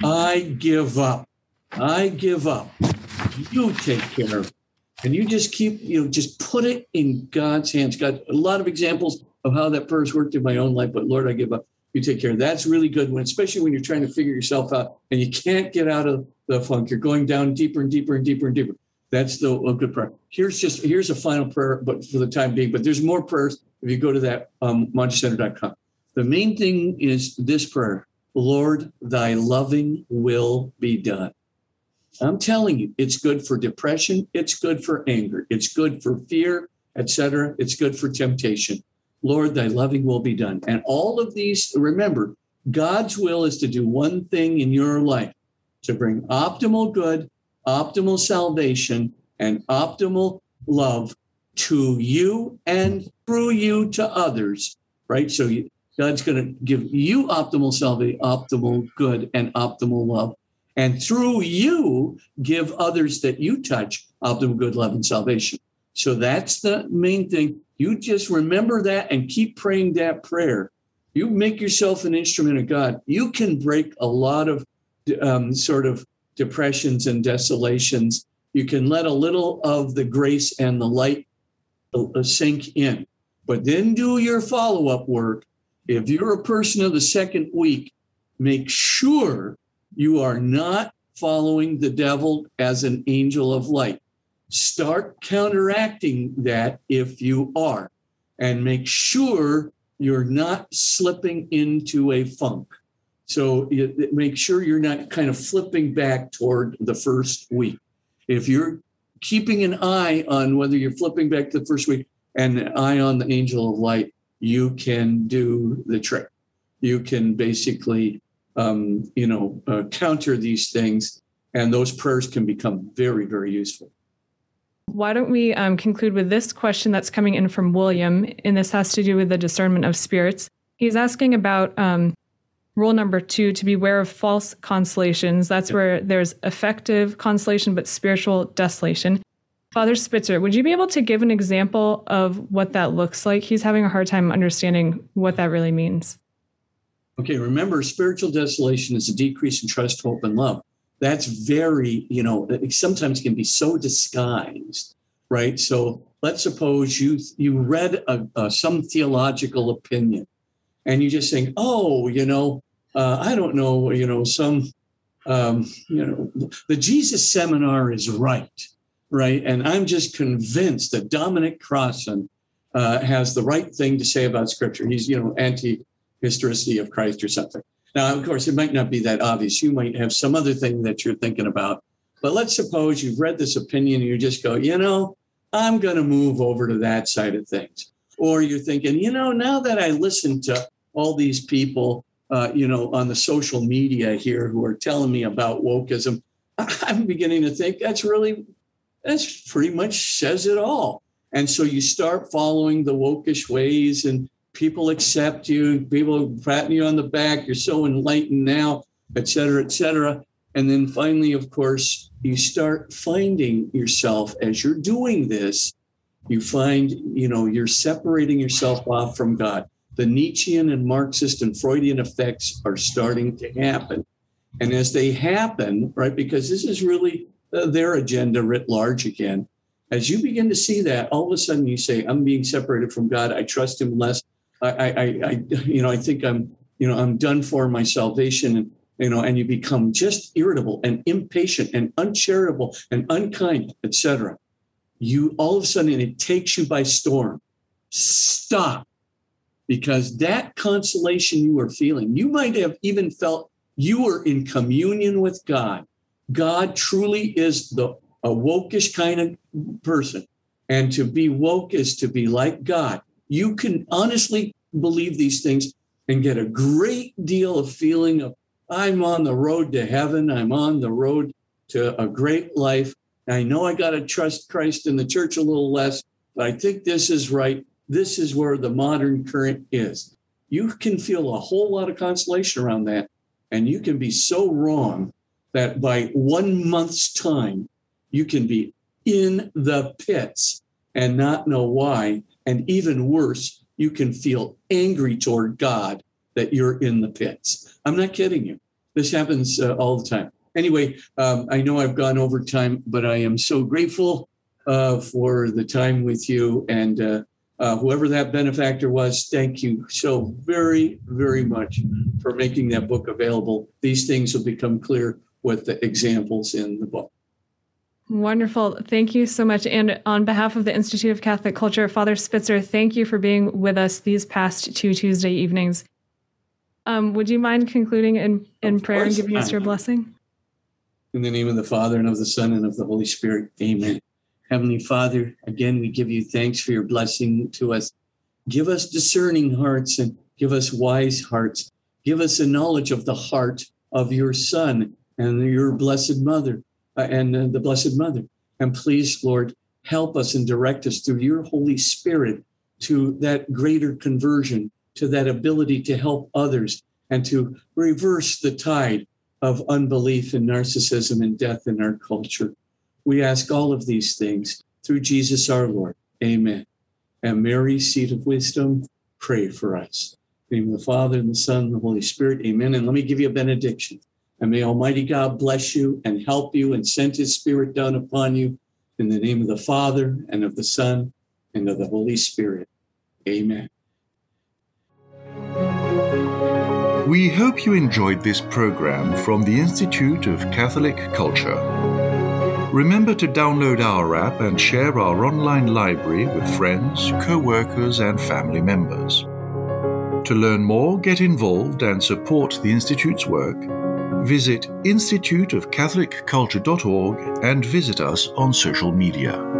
I give up. I give up. You take care of it. And you just keep, you know, just put it in God's hands. Got a lot of examples of how that prayer has worked in my own life, but Lord, I give up. You take care. That's really good when, especially when you're trying to figure yourself out and you can't get out of the funk. You're going down deeper and deeper and deeper and deeper. That's the good prayer. Here's just here's a final prayer, but for the time being. But there's more prayers if you go to that um, magiscenter.com. The main thing is this prayer: Lord, Thy loving will be done. I'm telling you, it's good for depression, it's good for anger, it's good for fear, etc. It's good for temptation. Lord, thy loving will be done. And all of these, remember, God's will is to do one thing in your life to bring optimal good, optimal salvation, and optimal love to you and through you to others, right? So God's going to give you optimal salvation, optimal good, and optimal love. And through you, give others that you touch optimal good, love, and salvation. So that's the main thing. You just remember that and keep praying that prayer. You make yourself an instrument of God. You can break a lot of um, sort of depressions and desolations. You can let a little of the grace and the light uh, sink in, but then do your follow up work. If you're a person of the second week, make sure you are not following the devil as an angel of light. Start counteracting that if you are, and make sure you're not slipping into a funk. So make sure you're not kind of flipping back toward the first week. If you're keeping an eye on whether you're flipping back to the first week and an eye on the angel of light, you can do the trick. You can basically, um, you know, uh, counter these things, and those prayers can become very, very useful. Why don't we um, conclude with this question that's coming in from William? And this has to do with the discernment of spirits. He's asking about um, rule number two to beware of false consolations. That's where there's affective consolation, but spiritual desolation. Father Spitzer, would you be able to give an example of what that looks like? He's having a hard time understanding what that really means. Okay, remember, spiritual desolation is a decrease in trust, hope, and love that's very, you know, sometimes can be so disguised, right? So let's suppose you you read a, a, some theological opinion, and you just think, oh, you know, uh, I don't know, you know, some, um, you know, the Jesus seminar is right, right, and I'm just convinced that Dominic Crossan uh, has the right thing to say about Scripture. He's, you know, anti-historicity of Christ or something. Now, of course, it might not be that obvious. You might have some other thing that you're thinking about. But let's suppose you've read this opinion and you just go, you know, I'm going to move over to that side of things. Or you're thinking, you know, now that I listen to all these people, uh, you know, on the social media here who are telling me about wokeism, I'm beginning to think that's really, that's pretty much says it all. And so you start following the wokish ways and people accept you, people patting you on the back, you're so enlightened now, et cetera, et cetera. And then finally, of course, you start finding yourself as you're doing this, you find, you know, you're separating yourself off from God. The Nietzschean and Marxist and Freudian effects are starting to happen. And as they happen, right, because this is really uh, their agenda writ large again, as you begin to see that, all of a sudden you say, I'm being separated from God. I trust him less. I, I, I you know, I think I'm, you know, I'm done for my salvation. And you know, and you become just irritable and impatient and uncharitable and unkind, etc. You all of a sudden it takes you by storm. Stop. Because that consolation you are feeling, you might have even felt you were in communion with God. God truly is the a wokish kind of person. And to be woke is to be like God. You can honestly believe these things and get a great deal of feeling of I'm on the road to heaven. I'm on the road to a great life. I know I got to trust Christ in the church a little less, but I think this is right. This is where the modern current is. You can feel a whole lot of consolation around that. And you can be so wrong that by one month's time, you can be in the pits and not know why. And even worse, you can feel angry toward God that you're in the pits. I'm not kidding you. This happens uh, all the time. Anyway, um, I know I've gone over time, but I am so grateful uh, for the time with you. And uh, uh whoever that benefactor was, thank you so very, very much for making that book available. These things will become clear with the examples in the book. Wonderful. Thank you so much. And on behalf of the Institute of Catholic Culture, Father Spitzer, thank you for being with us these past two Tuesday evenings. Um, would you mind concluding in, in prayer and giving us your blessing? In the name of the Father and of the Son and of the Holy Spirit. Amen. Heavenly Father, again, we give you thanks for your blessing to us. Give us discerning hearts and give us wise hearts. Give us a knowledge of the heart of your Son and your Blessed Mother uh, and uh, the Blessed Mother. And please, Lord, help us and direct us through your Holy Spirit to that greater conversion to that ability to help others and to reverse the tide of unbelief and narcissism and death in our culture. We ask all of these things through Jesus our Lord. Amen. And Mary, seat of wisdom, pray for us. Name of the Father and the Son and the Holy Spirit. Amen. And let me give you a benediction. And may Almighty God bless you and help you and send his Spirit down upon you in the name of the Father and of the Son and of the Holy Spirit. Amen. We hope you enjoyed this program from the Institute of Catholic Culture. Remember to download our app and share our online library with friends, co workers, and family members. To learn more, get involved, and support the Institute's work, visit instituteofcatholicculture.org and visit us on social media.